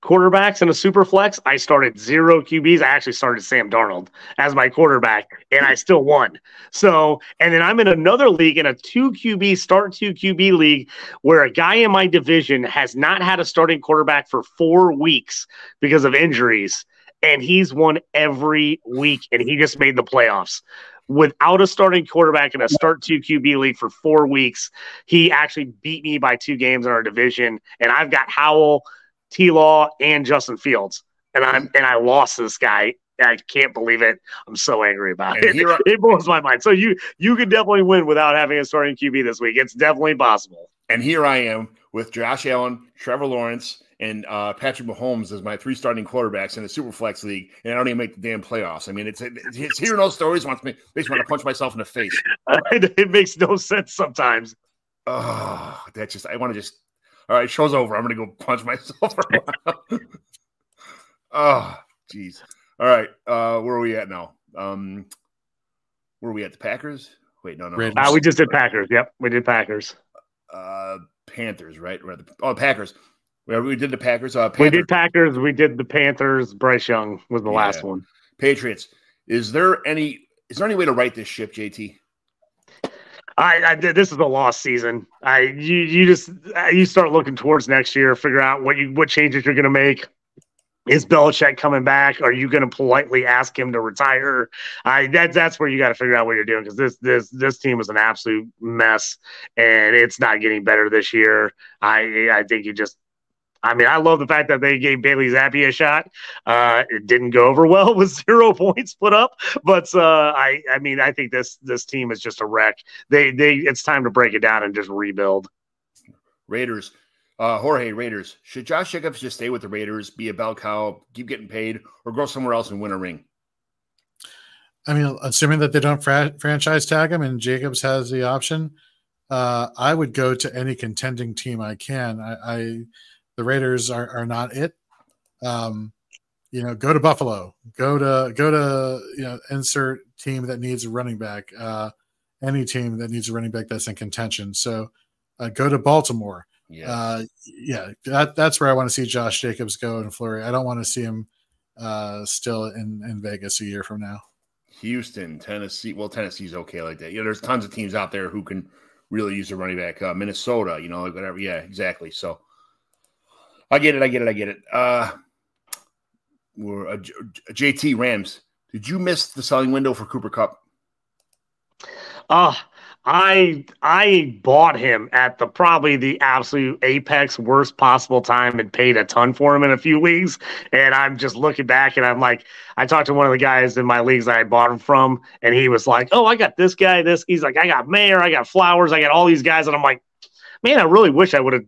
quarterbacks in a super flex, I started zero QBs. I actually started Sam Darnold as my quarterback, and I still won. So, and then I'm in another league in a two QB start two QB league where a guy in my division has not had a starting quarterback for four weeks because of injuries, and he's won every week, and he just made the playoffs. Without a starting quarterback in a start two QB league for four weeks, he actually beat me by two games in our division. And I've got Howell, T Law, and Justin Fields. And I'm and I lost this guy. I can't believe it. I'm so angry about And it. it blows my mind. So you you could definitely win without having a starting QB this week. It's definitely possible. and here I am with Josh Allen, Trevor Lawrence, and uh, Patrick Mahomes as my three starting quarterbacks in the super flex league, and I don't even make the damn playoffs. I mean, it's it's hearing those stories wants me makes me want to punch myself in the face. it, it makes no sense sometimes. Oh, that just I want to just all right, show's over. I'm gonna go punch myself around. oh, jeez. All right, uh, where are we at now? Um, where are we at? The Packers? Wait, no, no, Raiders. Uh, we just did Packers. Yep, we did Packers. uh, Panthers, right? We're at the, oh, Packers. We, we did the Packers. Uh, We did Packers. We did the Panthers. Bryce Young was the Yeah. last one. Patriots. Is there any? Is there any way to right this ship, JT? I, I this is a lost season. I you you just uh, you start looking towards next year, figure out what you what changes you're going to make. Is Belichick coming back? Are you going to politely ask him to retire? I that that's where you got to figure out what you're doing because this this this team is an absolute mess and it's not getting better this year. I I think you just. I mean, I love the fact that they gave Bailey Zappe a shot. Uh, it didn't go over well with zero points put up, but uh, I, I mean, I think this this team is just a wreck. They, they, it's time to break it down and just rebuild. Raiders. Uh, Jorge Raiders. Should Josh Jacobs just stay with the Raiders, be a bell cow, keep getting paid, or go somewhere else and win a ring? I mean, assuming that they don't fra- franchise tag him and Jacobs has the option, uh, I would go to any contending team I can. I, I the Raiders are, are not it. Um, you know, go to Buffalo, go to go to you know, insert team that needs a running back. Uh, any team that needs a running back that's in contention. So uh, go to Baltimore. Yeah. Uh, yeah, that that's where I want to see Josh Jacobs go in Flurry. I don't want to see him uh, still in in Vegas a year from now. Houston, Tennessee. Well, Tennessee's okay like that. Yeah, there's tons of teams out there who can really use a running back. Uh, Minnesota, you know, like whatever. Yeah, exactly. So I get it. I get it. I get it. Uh, we're uh, JT Rams. Did you miss the selling window for Cooper Kupp? Uh, I I bought him at the probably the absolute apex worst possible time and paid a ton for him in a few leagues. And I'm just looking back and I'm like, I talked to one of the guys in my leagues I bought him from, and he was like, Oh, I got this guy, this he's like, I got Mayor, I got Flowers, I got all these guys, and I'm like, man, I really wish I would have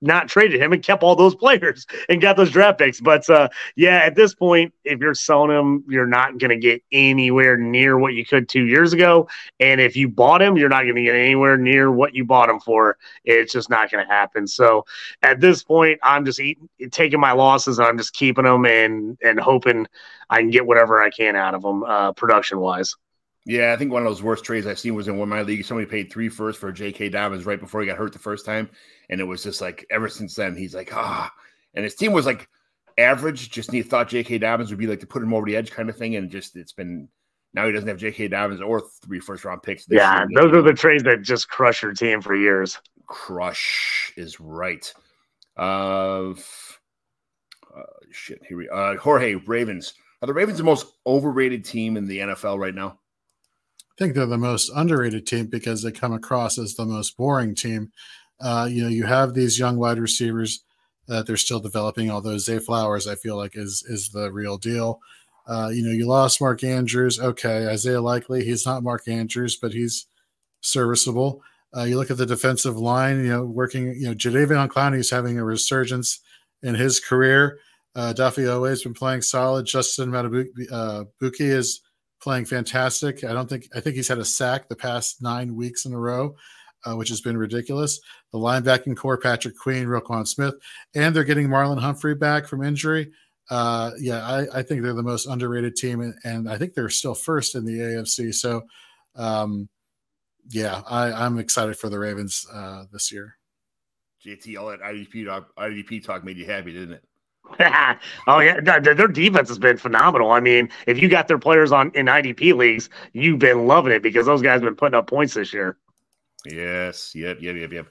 not traded him and kept all those players and got those draft picks. But uh, yeah, at this point, if you're selling him, you're not going to get anywhere near what you could two years ago. And if you bought him, you're not going to get anywhere near what you bought him for. It's just not going to happen. So at this point, I'm just eating, taking my losses. and I'm just keeping them and and hoping I can get whatever I can out of them uh, production wise. Yeah, I think one of those worst trades I've seen was in one of my leagues. Somebody paid three first for J.K. Dobbins right before he got hurt the first time, and it was just like ever since then he's like ah, and his team was like average. Just he thought J.K. Dobbins would be like to put him over the edge kind of thing, and just it's been now he doesn't have J.K. Dobbins or three first round picks. Yeah, year. those are the trades that just crush your team for years. Crush is right. Uh, uh shit. Here we uh Jorge Ravens. Are the Ravens the most overrated team in the NFL right now? Think they're the most underrated team because they come across as the most boring team. Uh, you know, you have these young wide receivers that they're still developing. Although Zay Flowers, I feel like is is the real deal. Uh, you know, you lost Mark Andrews. Okay, Isaiah Likely, he's not Mark Andrews, but he's serviceable. Uh, you look at the defensive line. You know, working. You know, Jadeveon Clowney is having a resurgence in his career. Uh, Duffy always been playing solid. Justin Madubuike uh, is playing fantastic. I don't think I think he's had a sack the past nine weeks in a row, uh, which has been ridiculous. The linebacking corps: Patrick Queen, Roquan Smith, and they're getting Marlon Humphrey back from injury. Uh, yeah, I, I, think they're the most underrated team, and, and, I think they're still first in the AFC. So, um, yeah, I, am excited for the Ravens uh, this year. JT, all that IDP talk, IDP talk made you happy, didn't it? oh yeah, their defense has been phenomenal. I mean, if you got their players on in IDP leagues, you've been loving it because those guys have been putting up points this year. Yes, yep, yep, yep, yep.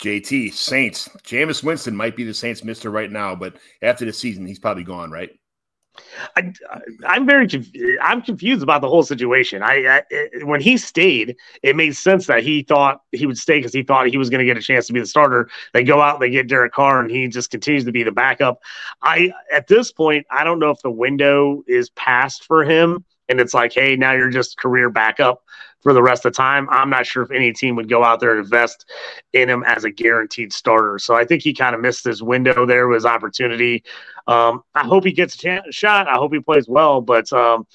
JT Saints, Jameis Winston might be the Saints' Mister right now, but after the season, he's probably gone, right? I, am very I'm confused about the whole situation. I, I, when he stayed, it made sense that he thought he would stay because he thought he was going to get a chance to be the starter. They go out, they get Derek Carr, and he just continues to be the backup. I at this point, I don't know if the window is passed for him, and it's like, hey, now you're just career backup for the rest of the time. I'm not sure if any team would go out there and invest in him as a guaranteed starter. So I think he kind of missed his window there, his opportunity. Um, I hope he gets a shot. I hope he plays well, but um,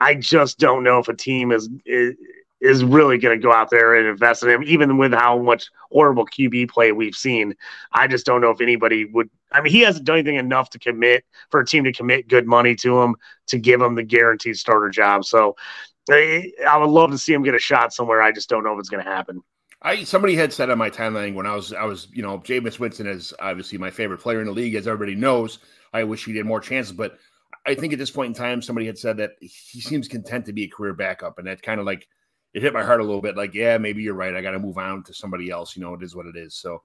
I just don't know if a team is is, is really going to go out there and invest in him, even with how much horrible QB play we've seen. I just don't know if anybody would. I mean, he hasn't done anything enough to commit for a team to commit good money to him to give him the guaranteed starter job. So I would love to see him get a shot somewhere. I just don't know if it's going to happen. I somebody had said on my timeline when I was I was you know Jameis Winston is obviously my favorite player in the league as everybody knows. I wish he had more chances, but I think at this point in time somebody had said that he seems content to be a career backup, and that kind of like it hit my heart a little bit. Like yeah, maybe you're right. I got to move on to somebody else. You know, it is what it is. So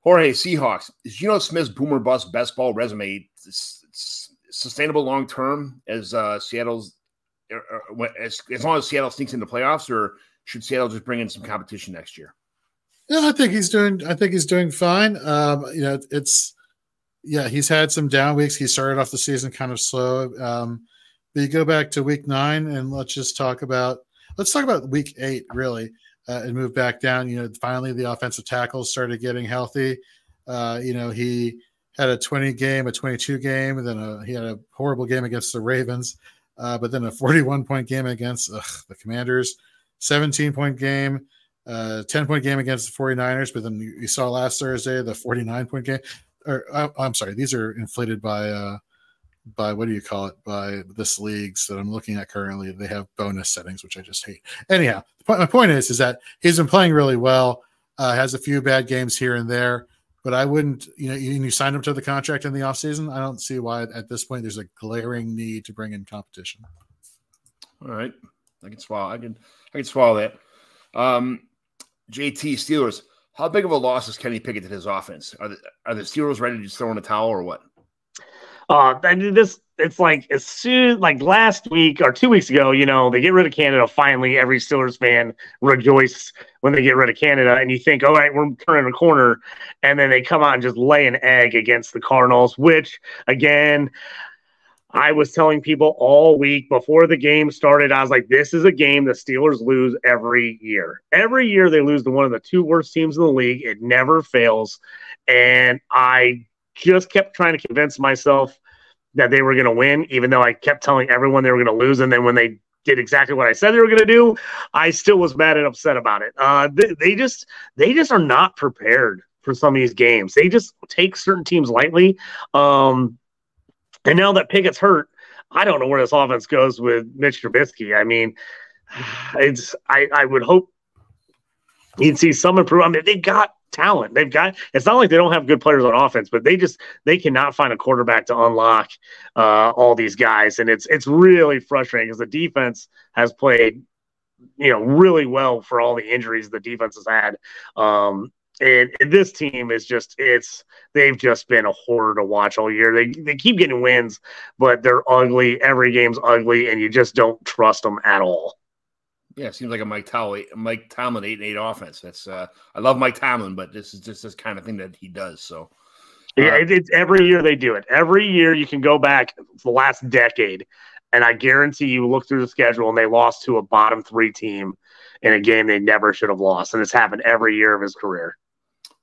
Jorge Seahawks is Geno Smith's boomer bust best ball resume sustainable long term as uh, Seattle's As, as long as Seattle sneaks into playoffs, or should Seattle just bring in some competition next year? Yeah, I think he's doing. I think he's doing fine. Um, you know, it's yeah, he's had some down weeks. He started off the season kind of slow. Um, but you go back to week nine, and let's just talk about let's talk about week eight really, uh, and move back down. You know, finally the offensive tackles started getting healthy. Uh, you know, he had a 20 game, a 22 game, and then a, he had a horrible game against the Ravens uh, but then a 41 point game against ugh, the Commanders, 17 point game, uh, 10 point game against the 49ers. But then you, saw last Thursday the 49 point game. Or uh, I'm sorry, these are inflated by uh, by what do you call it by this leagues that I'm looking at currently. They have bonus settings, which I just hate. Anyhow, my point is is that he's been playing really well. Uh, has a few bad games here and there but I wouldn't, you know, you, you signed him to the contract in the offseason. I don't see why at this point there's a glaring need to bring in competition. All right, I can swallow. I can I can swallow that. Um, JT Steelers. How big of a loss is Kenny Pickett to his offense? Are the are the Steelers ready to just throw in a towel or what? Uh, I mean, this it's like as soon like last week or two weeks ago, you know, they get rid of Canada. Finally, every Steelers fan rejoice when they get rid of Canada, and you think, all right, we're turning a corner, and then they come out and just lay an egg against the Cardinals, which again. I was telling people all week before the game started, I was like, this is a game the Steelers lose every year. Every year they lose to one of the two worst teams in the league. It never fails. And I just kept trying to convince myself that they were going to win, even though I kept telling everyone they were going to lose. And then when they did exactly what I said they were going to do, I still was mad and upset about it. Uh, they, they just they just are not prepared for some of these games. They just take certain teams lightly. Um, and now that Pickett's hurt, I don't know where this offense goes with Mitch Trubisky. I mean, it's I, I would hope you'd see some improvement. I mean, they've got talent. They've got. It's not like they don't have good players on offense, but they just they cannot find a quarterback to unlock uh, all these guys, and it's it's really frustrating because the defense has played, you know, really well for all the injuries the defense has had. Um, and, and, this team is just it's they've just been a horror to watch all year. They they keep getting wins, but they're ugly. Every game's ugly, and you just don't trust them at all. Yeah, it seems like a Mike Tomlin, Mike Tomlin eight and eight offense. That's uh, I love Mike Tomlin, but this is just this kind of thing that he does. So uh, yeah, it, it's every year they do it. Every year you can go back the last decade, and I guarantee you look through the schedule and they lost to a bottom three team in a game they never should have lost, and it's happened every year of his career.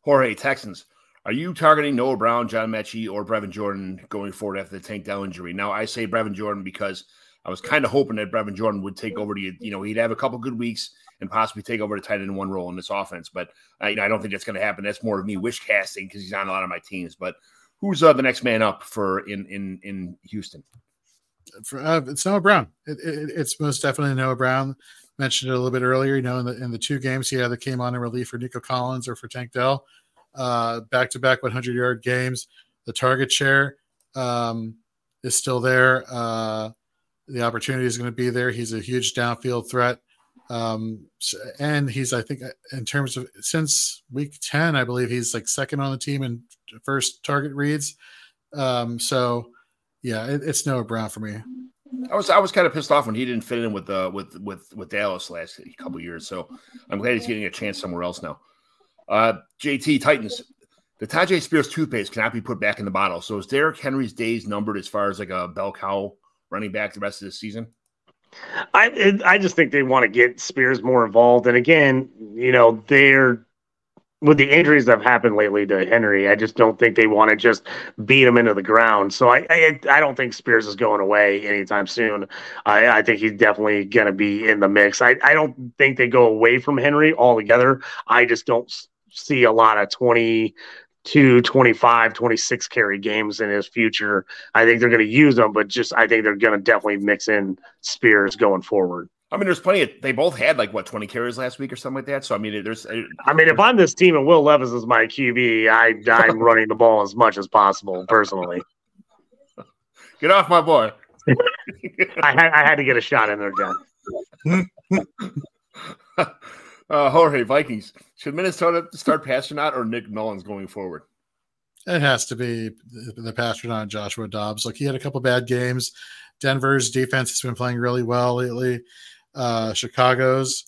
Jorge Texans. Are you targeting Noah Brown, John Metchie, or Brevin Jordan going forward after the Tank Dell injury? Now, I say Brevin Jordan because I was kind of hoping that Brevin Jordan would take over to you. You know, he'd have a couple good weeks and possibly take over the tight end one role in this offense. But I, you know, I don't think that's going to happen. That's more of me wish casting because he's on a lot of my teams. But who's uh, the next man up for in in in Houston? For, uh, it's Noah Brown. It, it, it's most definitely Noah Brown. Mentioned it a little bit earlier. You know, in the in the two games he either came on in relief for Nico Collins or for Tank Dell. Back to back 100 yard games. The target share um, is still there. Uh, the opportunity is going to be there. He's a huge downfield threat. Um, and he's, I think, in terms of since week 10, I believe he's like second on the team in first target reads. Um, so yeah, it, it's Noah Brown for me. I was I was kind of pissed off when he didn't fit in with uh with with with Dallas last couple years. So I'm glad he's getting a chance somewhere else now. Uh, JT Titans, the Tyjae Spears toothpaste cannot be put back in the bottle. So is Derrick Henry's days numbered as far as like a bell cow running back the rest of the season? I I just think they want to get Spears more involved. And again, you know, they're with the injuries that have happened lately to Henry, I just don't think they want to just beat him into the ground. So I I, I don't think Spears is going away anytime soon. I, I think he's definitely going to be in the mix. I, I don't think they go away from Henry altogether. I just don't see a lot of 20 to 25, 26 carry games in his future. I think they're going to use them, but just I think they're going to definitely mix in Spears going forward. I mean, there's plenty of. They both had like what 20 carries last week or something like that. So I mean, there's. Uh, I mean, if I'm this team and Will Levis is my QB, I I'm running the ball as much as possible personally. Get off my boy. I had I had to get a shot in there, John. uh, Jorge Vikings. Should Minnesota start Passtronaut or Nick Mullens going forward? It has to be the Passtronaut Joshua Dobbs. Like he had a couple bad games. Denver's defense has been playing really well lately. Uh, Chicago's,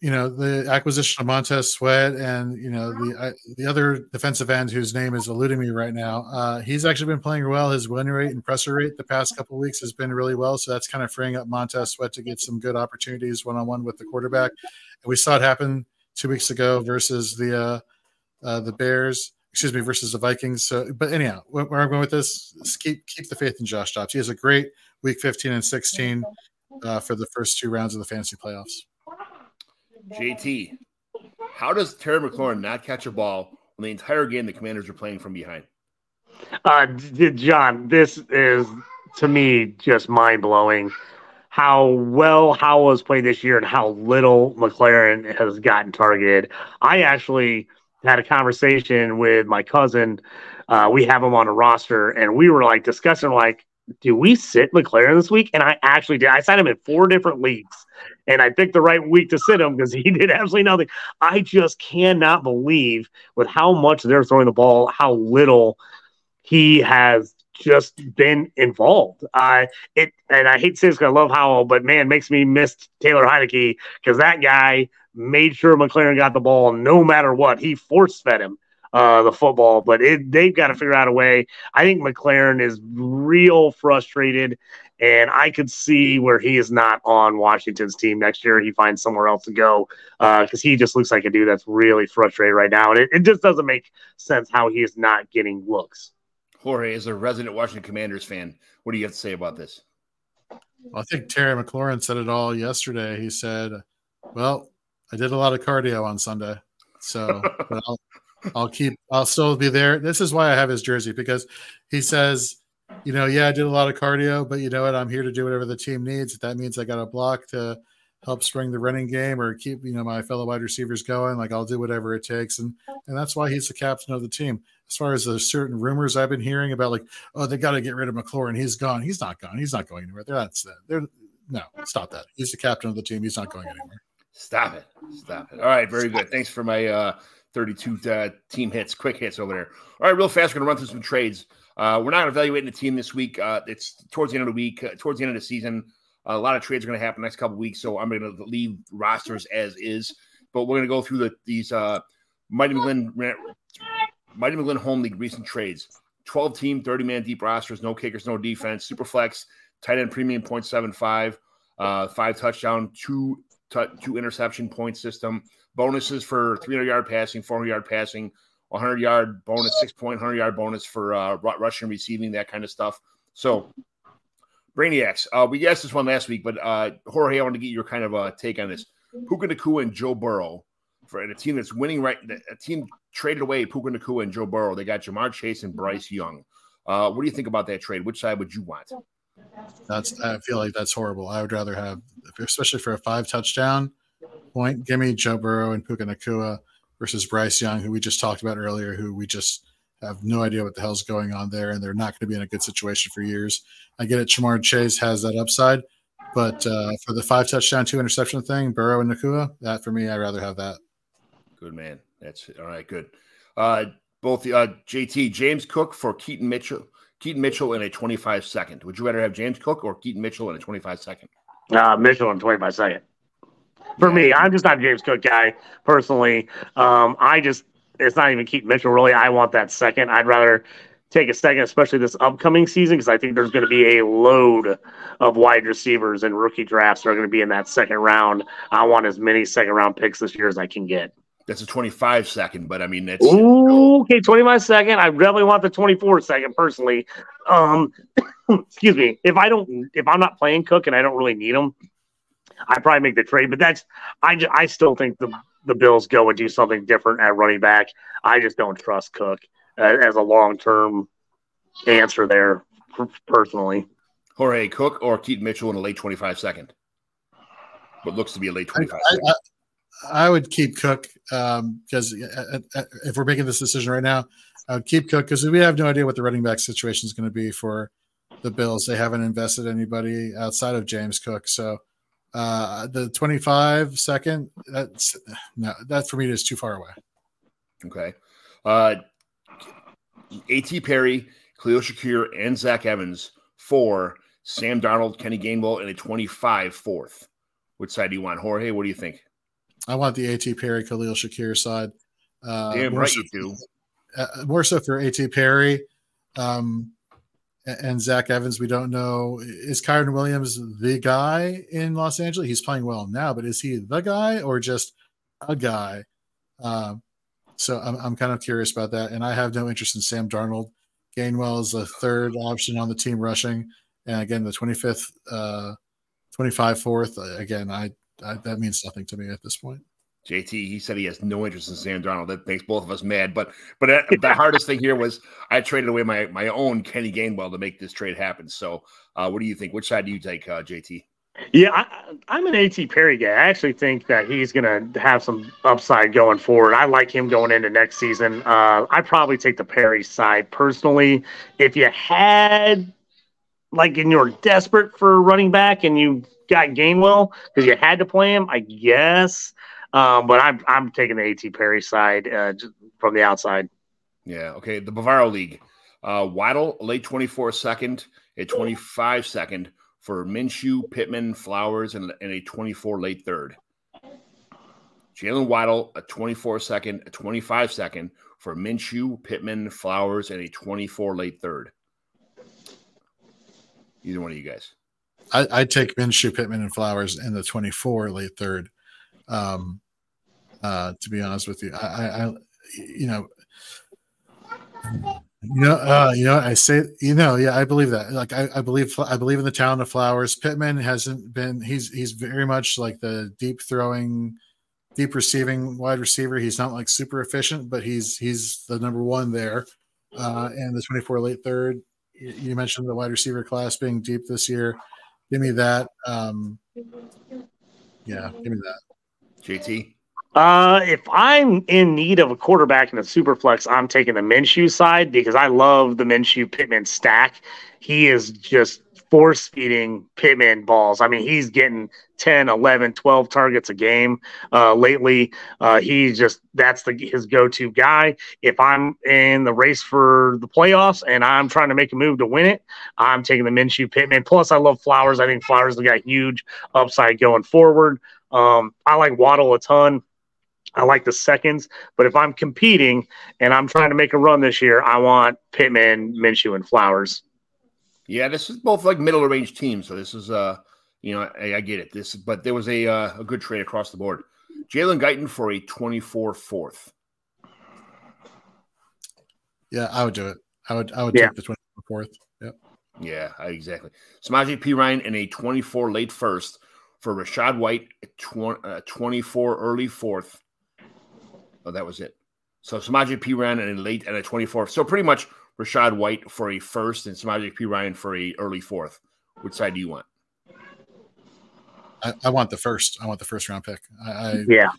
you know, the acquisition of Montez Sweat and you know the the other defensive end whose name is eluding me right now. Uh, he's actually been playing well. His win rate and pressure rate the past couple weeks has been really well. So that's kind of freeing up Montez Sweat to get some good opportunities one on one with the quarterback. And we saw it happen two weeks ago versus the uh, uh, the Bears. Excuse me, versus the Vikings. So, but anyhow, where I'm going with this, keep keep the faith in Josh Dobbs. He has a great week 15 and 16 uh, for the first two rounds of the fantasy playoffs. JT, how does Terry McLaurin not catch a ball when the entire game the Commanders are playing from behind? Uh, John, this is to me just mind blowing. How well Howell has played this year and how little McLaurin has gotten targeted. I actually had a conversation with my cousin. Uh, we have him on a roster, and we were like discussing like do we sit McLaurin this week? And I actually did. I signed him in four different leagues, and I picked the right week to sit him because he did absolutely nothing. I just cannot believe with how much they're throwing the ball, how little he has just been involved. I it and I hate to say this I love Howell, but man, makes me miss Taylor Heinicke because that guy made sure McLaurin got the ball no matter what. He force fed him uh, the football, but it, they've got to figure out a way. I think McLaurin is real frustrated, and I could see where he is not on Washington's team next year. He finds somewhere else to go because uh, he just looks like a dude that's really frustrated right now, and it, it just doesn't make sense how he is not getting looks. Jorge, is a resident Washington Commanders fan, what do you have to say about this? Well, I think Terry McLaurin said it all yesterday. He said, "Well, I did a lot of cardio on Sunday, so I'll, keep. I'll still be there. This is why I have his jersey because he says, you know, yeah, I did a lot of cardio, but you know what? I'm here to do whatever the team needs. If that means I got a block to help spring the running game or keep you know my fellow wide receivers going, like I'll do whatever it takes, and and that's why he's the captain of the team. As far as the certain rumors I've been hearing about, like, oh, they got to get rid of McLaurin. He's gone. He's not gone. He's not going anywhere. That's that. They're no, stop that. He's the captain of the team. He's not going anywhere. Stop it. Stop it. All right. Very good. Thanks for my uh, 32 uh, team hits, quick hits over there. All right, real fast, we're going to run through some trades. Uh, we're not evaluating the team this week. Uh, it's towards the end of the week, uh, towards the end of the season. a lot of trades are going to happen next couple weeks, so I'm going to leave rosters as is. But we're going to go through the, these uh, Mighty McGlynn, Mighty McGlynn Home League recent trades. 12 team, 30 man deep rosters, no kickers, no defense, super flex, tight end premium 0.75, uh, five touchdown, two, t- two interception point system bonuses for 300 yard passing, 400 yard passing, 100 yard bonus, six point, 100 yard bonus for uh, rushing, receiving, that kind of stuff. So, Brainiacs, uh, we asked this one last week, but uh, Jorge, I want to get your kind of uh, take on this. Puka Nacua and Joe Burrow for a team that's winning right. A team traded away Puka Nacua and Joe Burrow. They got Ja'Marr Chase and Bryce Young. Uh, what do you think about that trade? Which side would you want? That's I feel like that's horrible. I would rather have, especially for a five touchdown point. Give me Joe Burrow and Puka Nacua versus Bryce Young, who we just talked about earlier, who we just have no idea what the hell's going on there, and they're not going to be in a good situation for years. I get it. Ja'Marr Chase has that upside, but uh, for the five touchdown, two interception thing, Burrow and Nakua, that for me, I'd rather have that. Good man. That's all right. Good. Uh, both uh, JT James Cook for Keaton Mitchell. Keaton Mitchell in a 25 second. Would you rather have James Cook or Keaton Mitchell in a 25 second? Uh, Mitchell in 25 second for me. I'm just not a James Cook guy personally. Um, I just it's not even Keaton Mitchell really. I want that second. I'd rather take a second, especially this upcoming season, because I think there's going to be a load of wide receivers and rookie drafts that are going to be in that second round. I want as many second round picks this year as I can get. That's a 25 second, but I mean, that's Ooh, okay. 25 second. I definitely want the 24 second personally. Um, excuse me. If I don't, if I'm not playing Cook and I don't really need him, I probably make the trade, but that's I I still think the the Bills go and do something different at running back. I just don't trust Cook uh, as a long term answer there personally. Jorge Cook or Keaton Mitchell in a late 25 second. What looks to be a late 25 I, I, I, would keep Cook because um, uh, uh, uh, if we're making this decision right now, I would keep Cook because we have no idea what the running back situation is going to be for the Bills. They haven't invested anybody outside of James Cook. So uh, the 25 second, that's no, that for me is too far away. Okay. Uh, A.T. Perry, Khalil Shakir, and Zach Evans for Sam Darnold, Kenny Gainwell, and a 25 fourth. Which side do you want? Jorge, what do you think? I want the A.T. Perry, Khalil Shakir side. Uh, Damn right so, you do. Uh, more so for A.T. Perry. Um, and Zach Evans, we don't know. Is Kyren Williams the guy in Los Angeles? He's playing well now, but is he the guy or just a guy? Um, so I'm, I'm kind of curious about that. And I have no interest in Sam Darnold. Gainwell is the third option on the team rushing. And again, the 25th, uh, 25 fourth. Again, I, I that means nothing to me at this point. JT, he said he has no interest in Sam Darnold. That makes both of us mad. But but uh, the hardest thing here was I traded away my my own Kenny Gainwell to make this trade happen. So uh, what do you think? Which side do you take, uh, JT? Yeah, I, am an AT Perry guy. I actually think that he's going to have some upside going forward. I like him going into next season. Uh, I probably take the Perry side personally. If you had like and you're desperate for running back and you got Gainwell because you had to play him, I guess. Um, but I'm I'm taking the A.T. Perry side uh, from the outside. Yeah. Okay. The Bavaro League. Uh, Waddle, late 24 second, a 25 second for Minshew, Pittman, Flowers, and, and a 24 late third. Jalen Waddle, a 24 second, a 25 second for Minshew, Pittman, Flowers, and a 24 late third. Either one of you guys. I, I'd take Minshew, Pittman, and Flowers in the 24 late third. Um, uh, to be honest with you, I, I, you know, you know, uh, you know, I say, you know, yeah, I believe that. Like, I, I believe, I believe in the talent of Flowers. Pittman hasn't been. He's he's very much like the deep throwing, deep receiving wide receiver. He's not like super efficient, but he's he's the number one there. Uh, and the 24 late third. You mentioned the wide receiver class being deep this year. Give me that. Um, yeah, give me that. JT. Uh, if I'm in need of a quarterback in a super flex, I'm taking the Minshew side because I love the Minshew Pittman stack. He is just force feeding Pittman balls. I mean, he's getting 10, 11, 12 targets a game uh, lately. Uh, he's just that's the his go to guy. If I'm in the race for the playoffs and I'm trying to make a move to win it, I'm taking the Minshew Pittman. Plus, I love Flowers. I think Flowers has got huge upside going forward. Um, I like Waddle a ton. I like the seconds, but if I'm competing and I'm trying to make a run this year, I want Pittman, Minshew, and Flowers. Yeah, this is both like middle range teams, so this is uh, you know, I, I get it. This, but there was a uh, a good trade across the board. Jalen Guyton for a 24 fourth. Yeah, I would do it. I would. I would Yeah. take the 24 fourth. Yep. Yeah, exactly. Samaje Perine in a 24 late first for Rachaad White, a tw- uh, 24 early fourth. Oh, that was it. So Samaje Perine and a late and a 24th. So pretty much Rachaad White for a first and Samaje Perine for a early fourth. Which side do you want? I, I want the first. I want the first round pick. I, I Yeah.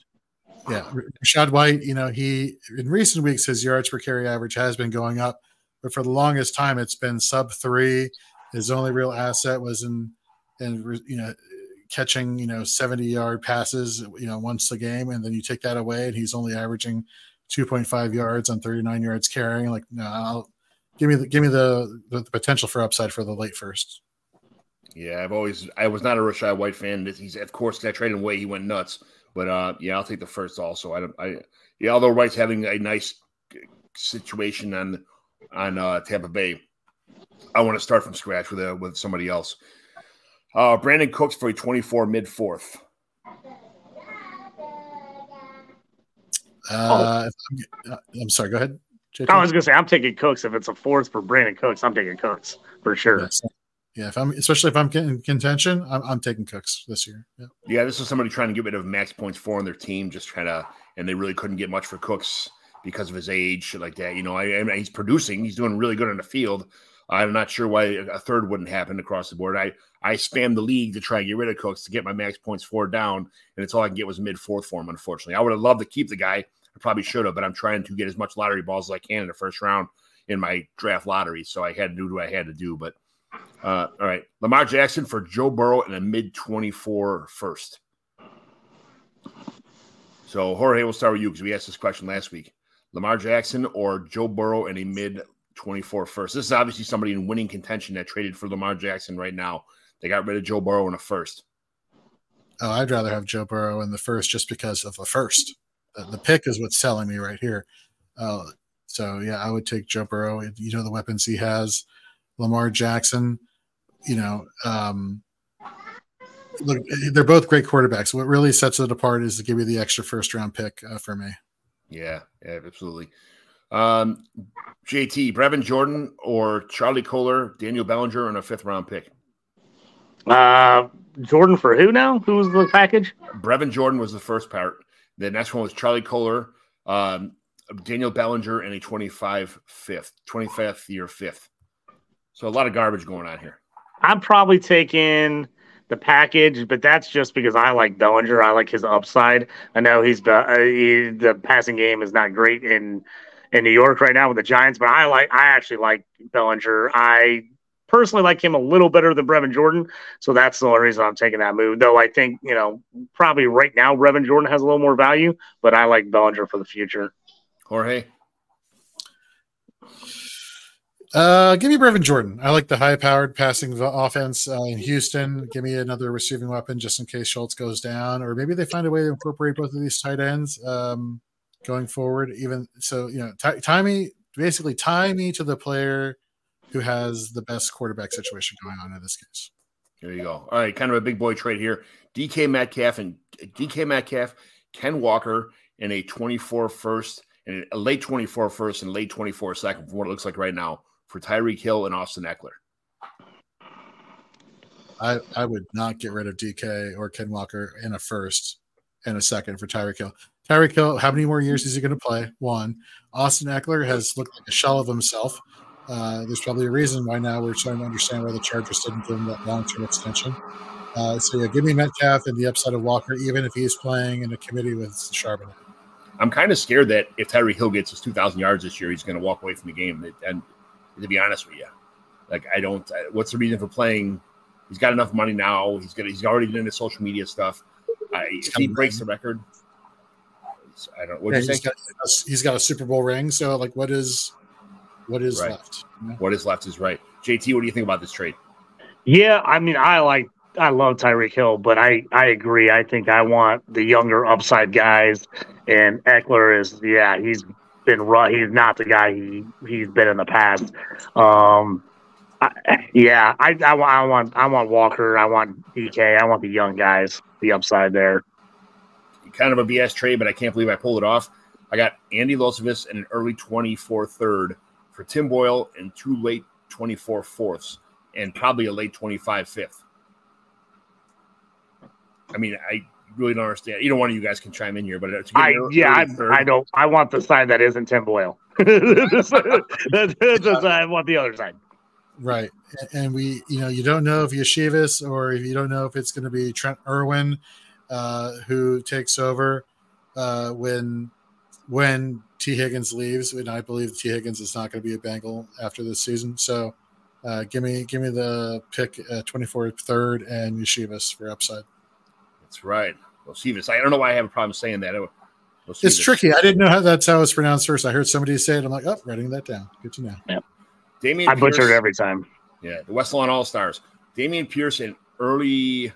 yeah. Rashad White. You know, he in recent weeks his yards per carry average has been going up, but for the longest time it's been sub three. His only real asset was in in you know catching you know 70 yard passes you know once a game and then you take that away and he's only averaging 2.5 yards on 39 yards carrying like no I'll, give me the give me the, the potential for upside for the late first Yeah, I've always I was not a Rachaad White fan. He's of course I traded away. He went nuts. But uh, yeah, I'll take the first also. I don't. I yeah. Although Wright's having a nice situation on on uh, Tampa Bay, I want to start from scratch with uh, with somebody else. Uh, Brandin Cooks for a 24 mid fourth. uh, if I'm, uh, I'm sorry go ahead JT. I was gonna say I'm taking Cooks. If it's a fourth for Brandon Cooks, I'm taking Cooks for sure. Yes. yeah if i'm especially if i'm in contention i'm, I'm taking cooks this year yeah. Yeah, this is somebody trying to get rid of max points for on their team, just trying to, and they really couldn't get much for Cooks because of his age, shit like that. You know, I, I mean, he's producing, he's doing really good on the field. I'm not sure why a third wouldn't happen across the board. I I spammed the league to try and get rid of Cooks to get my max points for down, and it's all I can get was mid fourth form. Unfortunately, I would have loved to keep the guy. I probably should have, but I'm trying to get as much lottery balls as I can in the first round in my draft lottery. So I had to do what I had to do. But uh, all right, Lamar Jackson for Joe Burrow in a mid 24 first. So Jorge, we'll start with you because we asked this question last week. Lamar Jackson or Joe Burrow in a mid 24 first. This is obviously somebody in winning contention that traded for Lamar Jackson right now. They got rid of Joe Burrow in a first. Oh, I'd rather have Joe Burrow in the first just because of the first. The, the pick is what's selling me right here. Uh, so yeah, I would take Joe Burrow. You know the weapons he has. Lamar Jackson. You know, um, look, they're both great quarterbacks. What really sets it apart is to give you the extra first round pick uh, for me. Yeah, yeah, absolutely. Um, JT, Brevin Jordan or Charlie Kolar, Daniel Bellinger, and a fifth round pick. Uh, Jordan for who now? Who was the package? Brevin Jordan was the first part. The next one was Charlie Kolar, um, Daniel Bellinger, and a 25 fifth, 25th year fifth. So a lot of garbage going on here. I'm probably taking the package, but that's just because I like Bellinger. I like his upside. I know he's the uh, he, the passing game is not great in in New York right now with the Giants, but I like I actually like Bellinger. I personally like him a little better than Brevin Jordan. So that's the only reason I'm taking that move. Though I think, you know, probably right now Brevin Jordan has a little more value, but I like Bellinger for the future. Jorge. Uh, give me Brevin Jordan. I like the high-powered passing offense uh, in Houston. Give me another receiving weapon just in case Schultz goes down, or maybe they find a way to incorporate both of these tight ends um, going forward. Even so, you know, t- tie me basically tie me to the player who has the best quarterback situation going on in this case. There you go. All right, kind of a big boy trade here. DK Metcalf and DK Metcalf, Ken Walker in a 24 first and a late 24 first and late 24 second from what it looks like right now for Tyreek Hill and Austin Ekeler. I, I would not get rid of DK or Ken Walker in a first and a second for Tyreek Hill. Tyreek Hill, how many more years is he going to play? One. Austin Ekeler has looked like a shell of himself. Uh, there's probably a reason why now we're starting to understand why the Chargers didn't give him that long term extension. Uh, so, yeah, give me Metcalf and the upside of Walker, even if he's playing in a committee with Charbonnet. I'm kind of scared that if Tyreek Hill gets his 2,000 yards this year, he's going to walk away from the game. And to be honest with you, like I don't. What's the reason for playing? He's got enough money now. He's got. He's already been into social media stuff. If he breaks the record, I don't. What yeah, he's got, he's got a Super Bowl ring. So like, what is what is right. left? You know? What is left is right. JT, what do you think about this trade? Yeah, I mean, I like I love Tyreek Hill, but I I agree. I think I want the younger upside guys, and Ekeler is yeah he's been run. He's not the guy he he's been in the past. Um, I, yeah, I, I, I want I want Walker. I want DK. I want the young guys. The upside there. Kind of a BS trade, but I can't believe I pulled it off. I got Andrei Iosivas and an early 24 third for Tim Boyle and two late 24 fourths and probably a late 25 fifth. I mean, I really don't understand. Either one of you guys can chime in here, but it's I yeah, I, I, don't. I want the side that isn't Tim Boyle. that's, I want the other side. Right, and we, you know, you don't know if Iosivas or if you don't know if it's going to be Trent Irwin uh, who takes over uh, when when Tee Higgins leaves, and I believe Tee Higgins is not going to be a Bengal after this season. So, uh, give me give me the pick uh, 24th, third, and Iosivas for upside. That's right. Iosivas. I don't know why I have a problem saying that. It's tricky. I didn't know how that's how it's pronounced first. I heard somebody say it. I'm like, oh, writing that down. Good to know. Yeah. Dameon I butcher it every time. Yeah, the West Lawn All Stars. Dameon Pierce, early.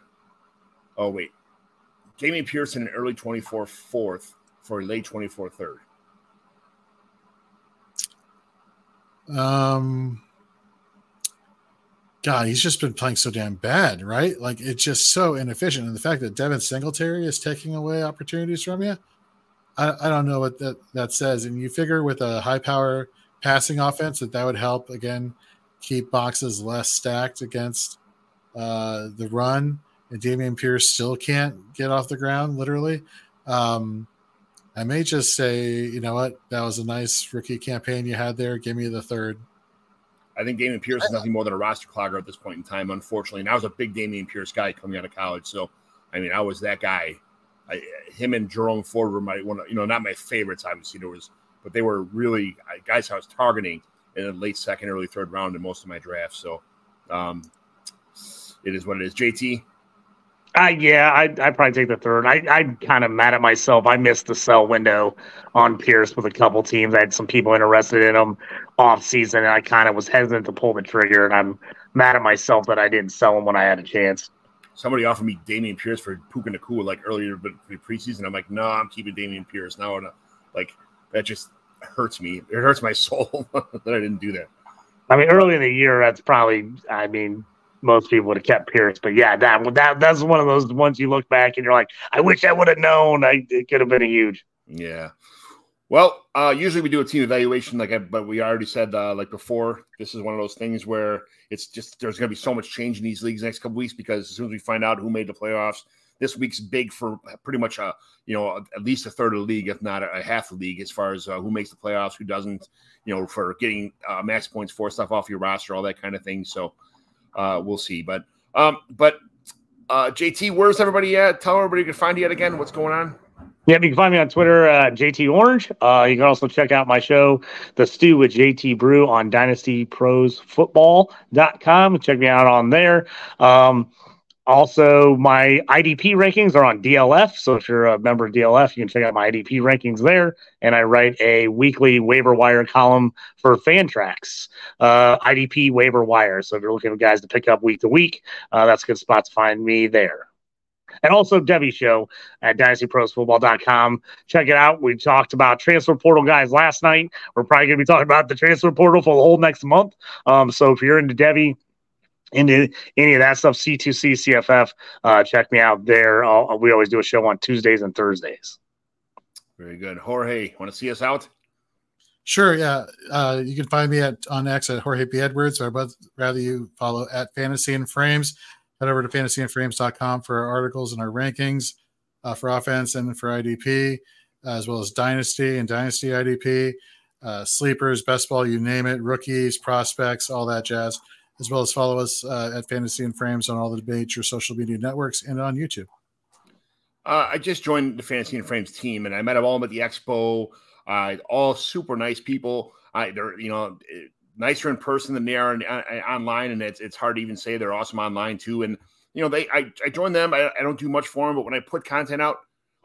Oh wait, Dameon Pierce, in early 24 fourth for a late 24 third. Um, God, he's just been playing so damn bad, right? Like it's just so inefficient. And the fact that Devin Singletary is taking away opportunities from you, I, I don't know what that, that says. And you figure with a high power passing offense that that would help again keep boxes less stacked against uh, the run. And Dameon Pierce still can't get off the ground, literally. Um, I may just say, you know what, that was a nice rookie campaign you had there. Give me the third. I think Dameon Pierce is nothing more than a roster clogger at this point in time, unfortunately. And I was a big Dameon Pierce guy coming out of college. So, I mean, I was that guy. I, him and Jerome Ford were my one, you know, not my favorites, obviously. There was, but they were really guys I was targeting in the late second, early third round in most of my drafts. So, um, it is what it is. JT, uh, yeah, I I probably take the third. I I'm kind of mad at myself. I missed the sell window on Pierce with a couple teams. I had some people interested in him off season, and I kind of was hesitant to pull the trigger. And I'm mad at myself that I didn't sell him when I had a chance. Somebody offered me Dameon Pierce for Puka Nacua like earlier, but the preseason. I'm like, no, I'm keeping Dameon Pierce now. And like that just hurts me. It hurts my soul that I didn't do that. I mean, early in the year, that's probably. I mean, most people would have kept Pierce. But yeah, that that that's one of those ones you look back and you're like, I wish I would have known. I it could have been a huge. Yeah. Well, uh, usually we do a team evaluation, like, I, but we already said, uh, like before, this is one of those things where it's just there's going to be so much change in these leagues next couple weeks because as soon as we find out who made the playoffs, this week's big for pretty much a you know at least a third of the league, if not a, a half the league, as far as uh, who makes the playoffs, who doesn't, you know, for getting uh, max points for stuff off your roster, all that kind of thing. So uh, we'll see. But um, but uh, JT, where's everybody at? Tell everybody you can find you at again. What's going on? Yeah, you can find me on Twitter, uh, JT Orange. Uh, you can also check out my show, The Stew with JT Brew, on DynastyProsFootball.com. Check me out on there. Um, also, my IDP rankings are on DLF. So if you're a member of DLF, you can check out my IDP rankings there. And I write a weekly waiver wire column for Fantrax, uh, IDP waiver wire. So if you're looking for guys to pick up week to week, uh, that's a good spot to find me there and also Devy Show at dynastyprosfootball.com. Check it out. We talked about transfer portal guys last night. We're probably going to be talking about the transfer portal for the whole next month. Um, so if you're into Devy, into any of that stuff, C2C, CFF, uh, check me out there. I'll, we always do a show on Tuesdays and Thursdays. Very good. Jorge, want to see us out? Sure, yeah. Uh, you can find me at on X at Jorge B. Edwards, or rather you follow at Fantasy and Frames head over to fantasyandframes.com for our articles and our rankings uh, for offense and for IDP, as well as Dynasty and Dynasty IDP, uh, sleepers, best ball, you name it, rookies, prospects, all that jazz, as well as follow us uh, at Fantasy and Frames on all the major social media networks and on YouTube. Uh, I just joined the Fantasy and Frames team, and I met them all at the expo. Uh, all super nice people. They're you know nicer in person than they are in, uh, online, and it's it's hard to even say they're awesome online too. And you know, they I, I joined them. I, I don't do much for them, but when I put content out,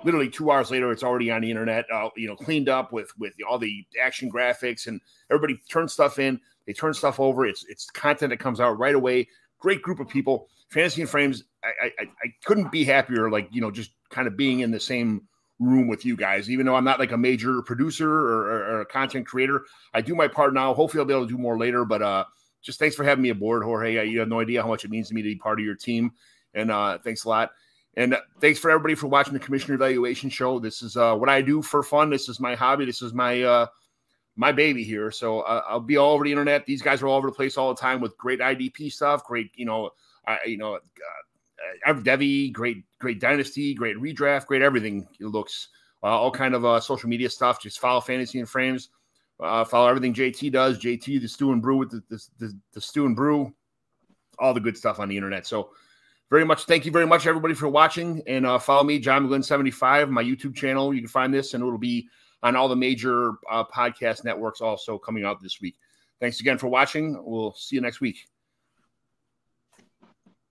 literally two hours later, it's already on the internet. Uh, you know, cleaned up with with all the action graphics, and everybody turns stuff in. They turn stuff over. It's it's content that comes out right away. Great group of people. Fantasy and Frames. I, I I couldn't be happier. Like you know, just kind of being in the same room with you guys. Even though I'm not like a major producer or, or, or, a content creator, I do my part now. Hopefully, I'll be able to do more later. But uh, just thanks for having me aboard, Jorge. You have no idea how much it means to me to be part of your team, and uh, thanks a lot. And uh, thanks for everybody for watching the Commissioner Evaluation Show. This is uh, what I do for fun. This is my hobby. This is my uh, my baby here. So uh, I'll be all over the internet. These guys are all over the place all the time with great IDP stuff, great you know, I, you know, uh, Devy, great great dynasty, great redraft, great everything. It looks uh, all kind of uh, social media stuff. Just follow Fantasy and Frames. Uh, follow everything JT does. JT, the Stew and Brew with the, the, the, the Stew and Brew, all the good stuff on the internet. So, very much thank you very much everybody for watching and uh, follow me john mcglynn 75 my youtube channel you can find this and it'll be on all the major uh, podcast networks also coming out this week. Thanks again for watching. We'll see you next week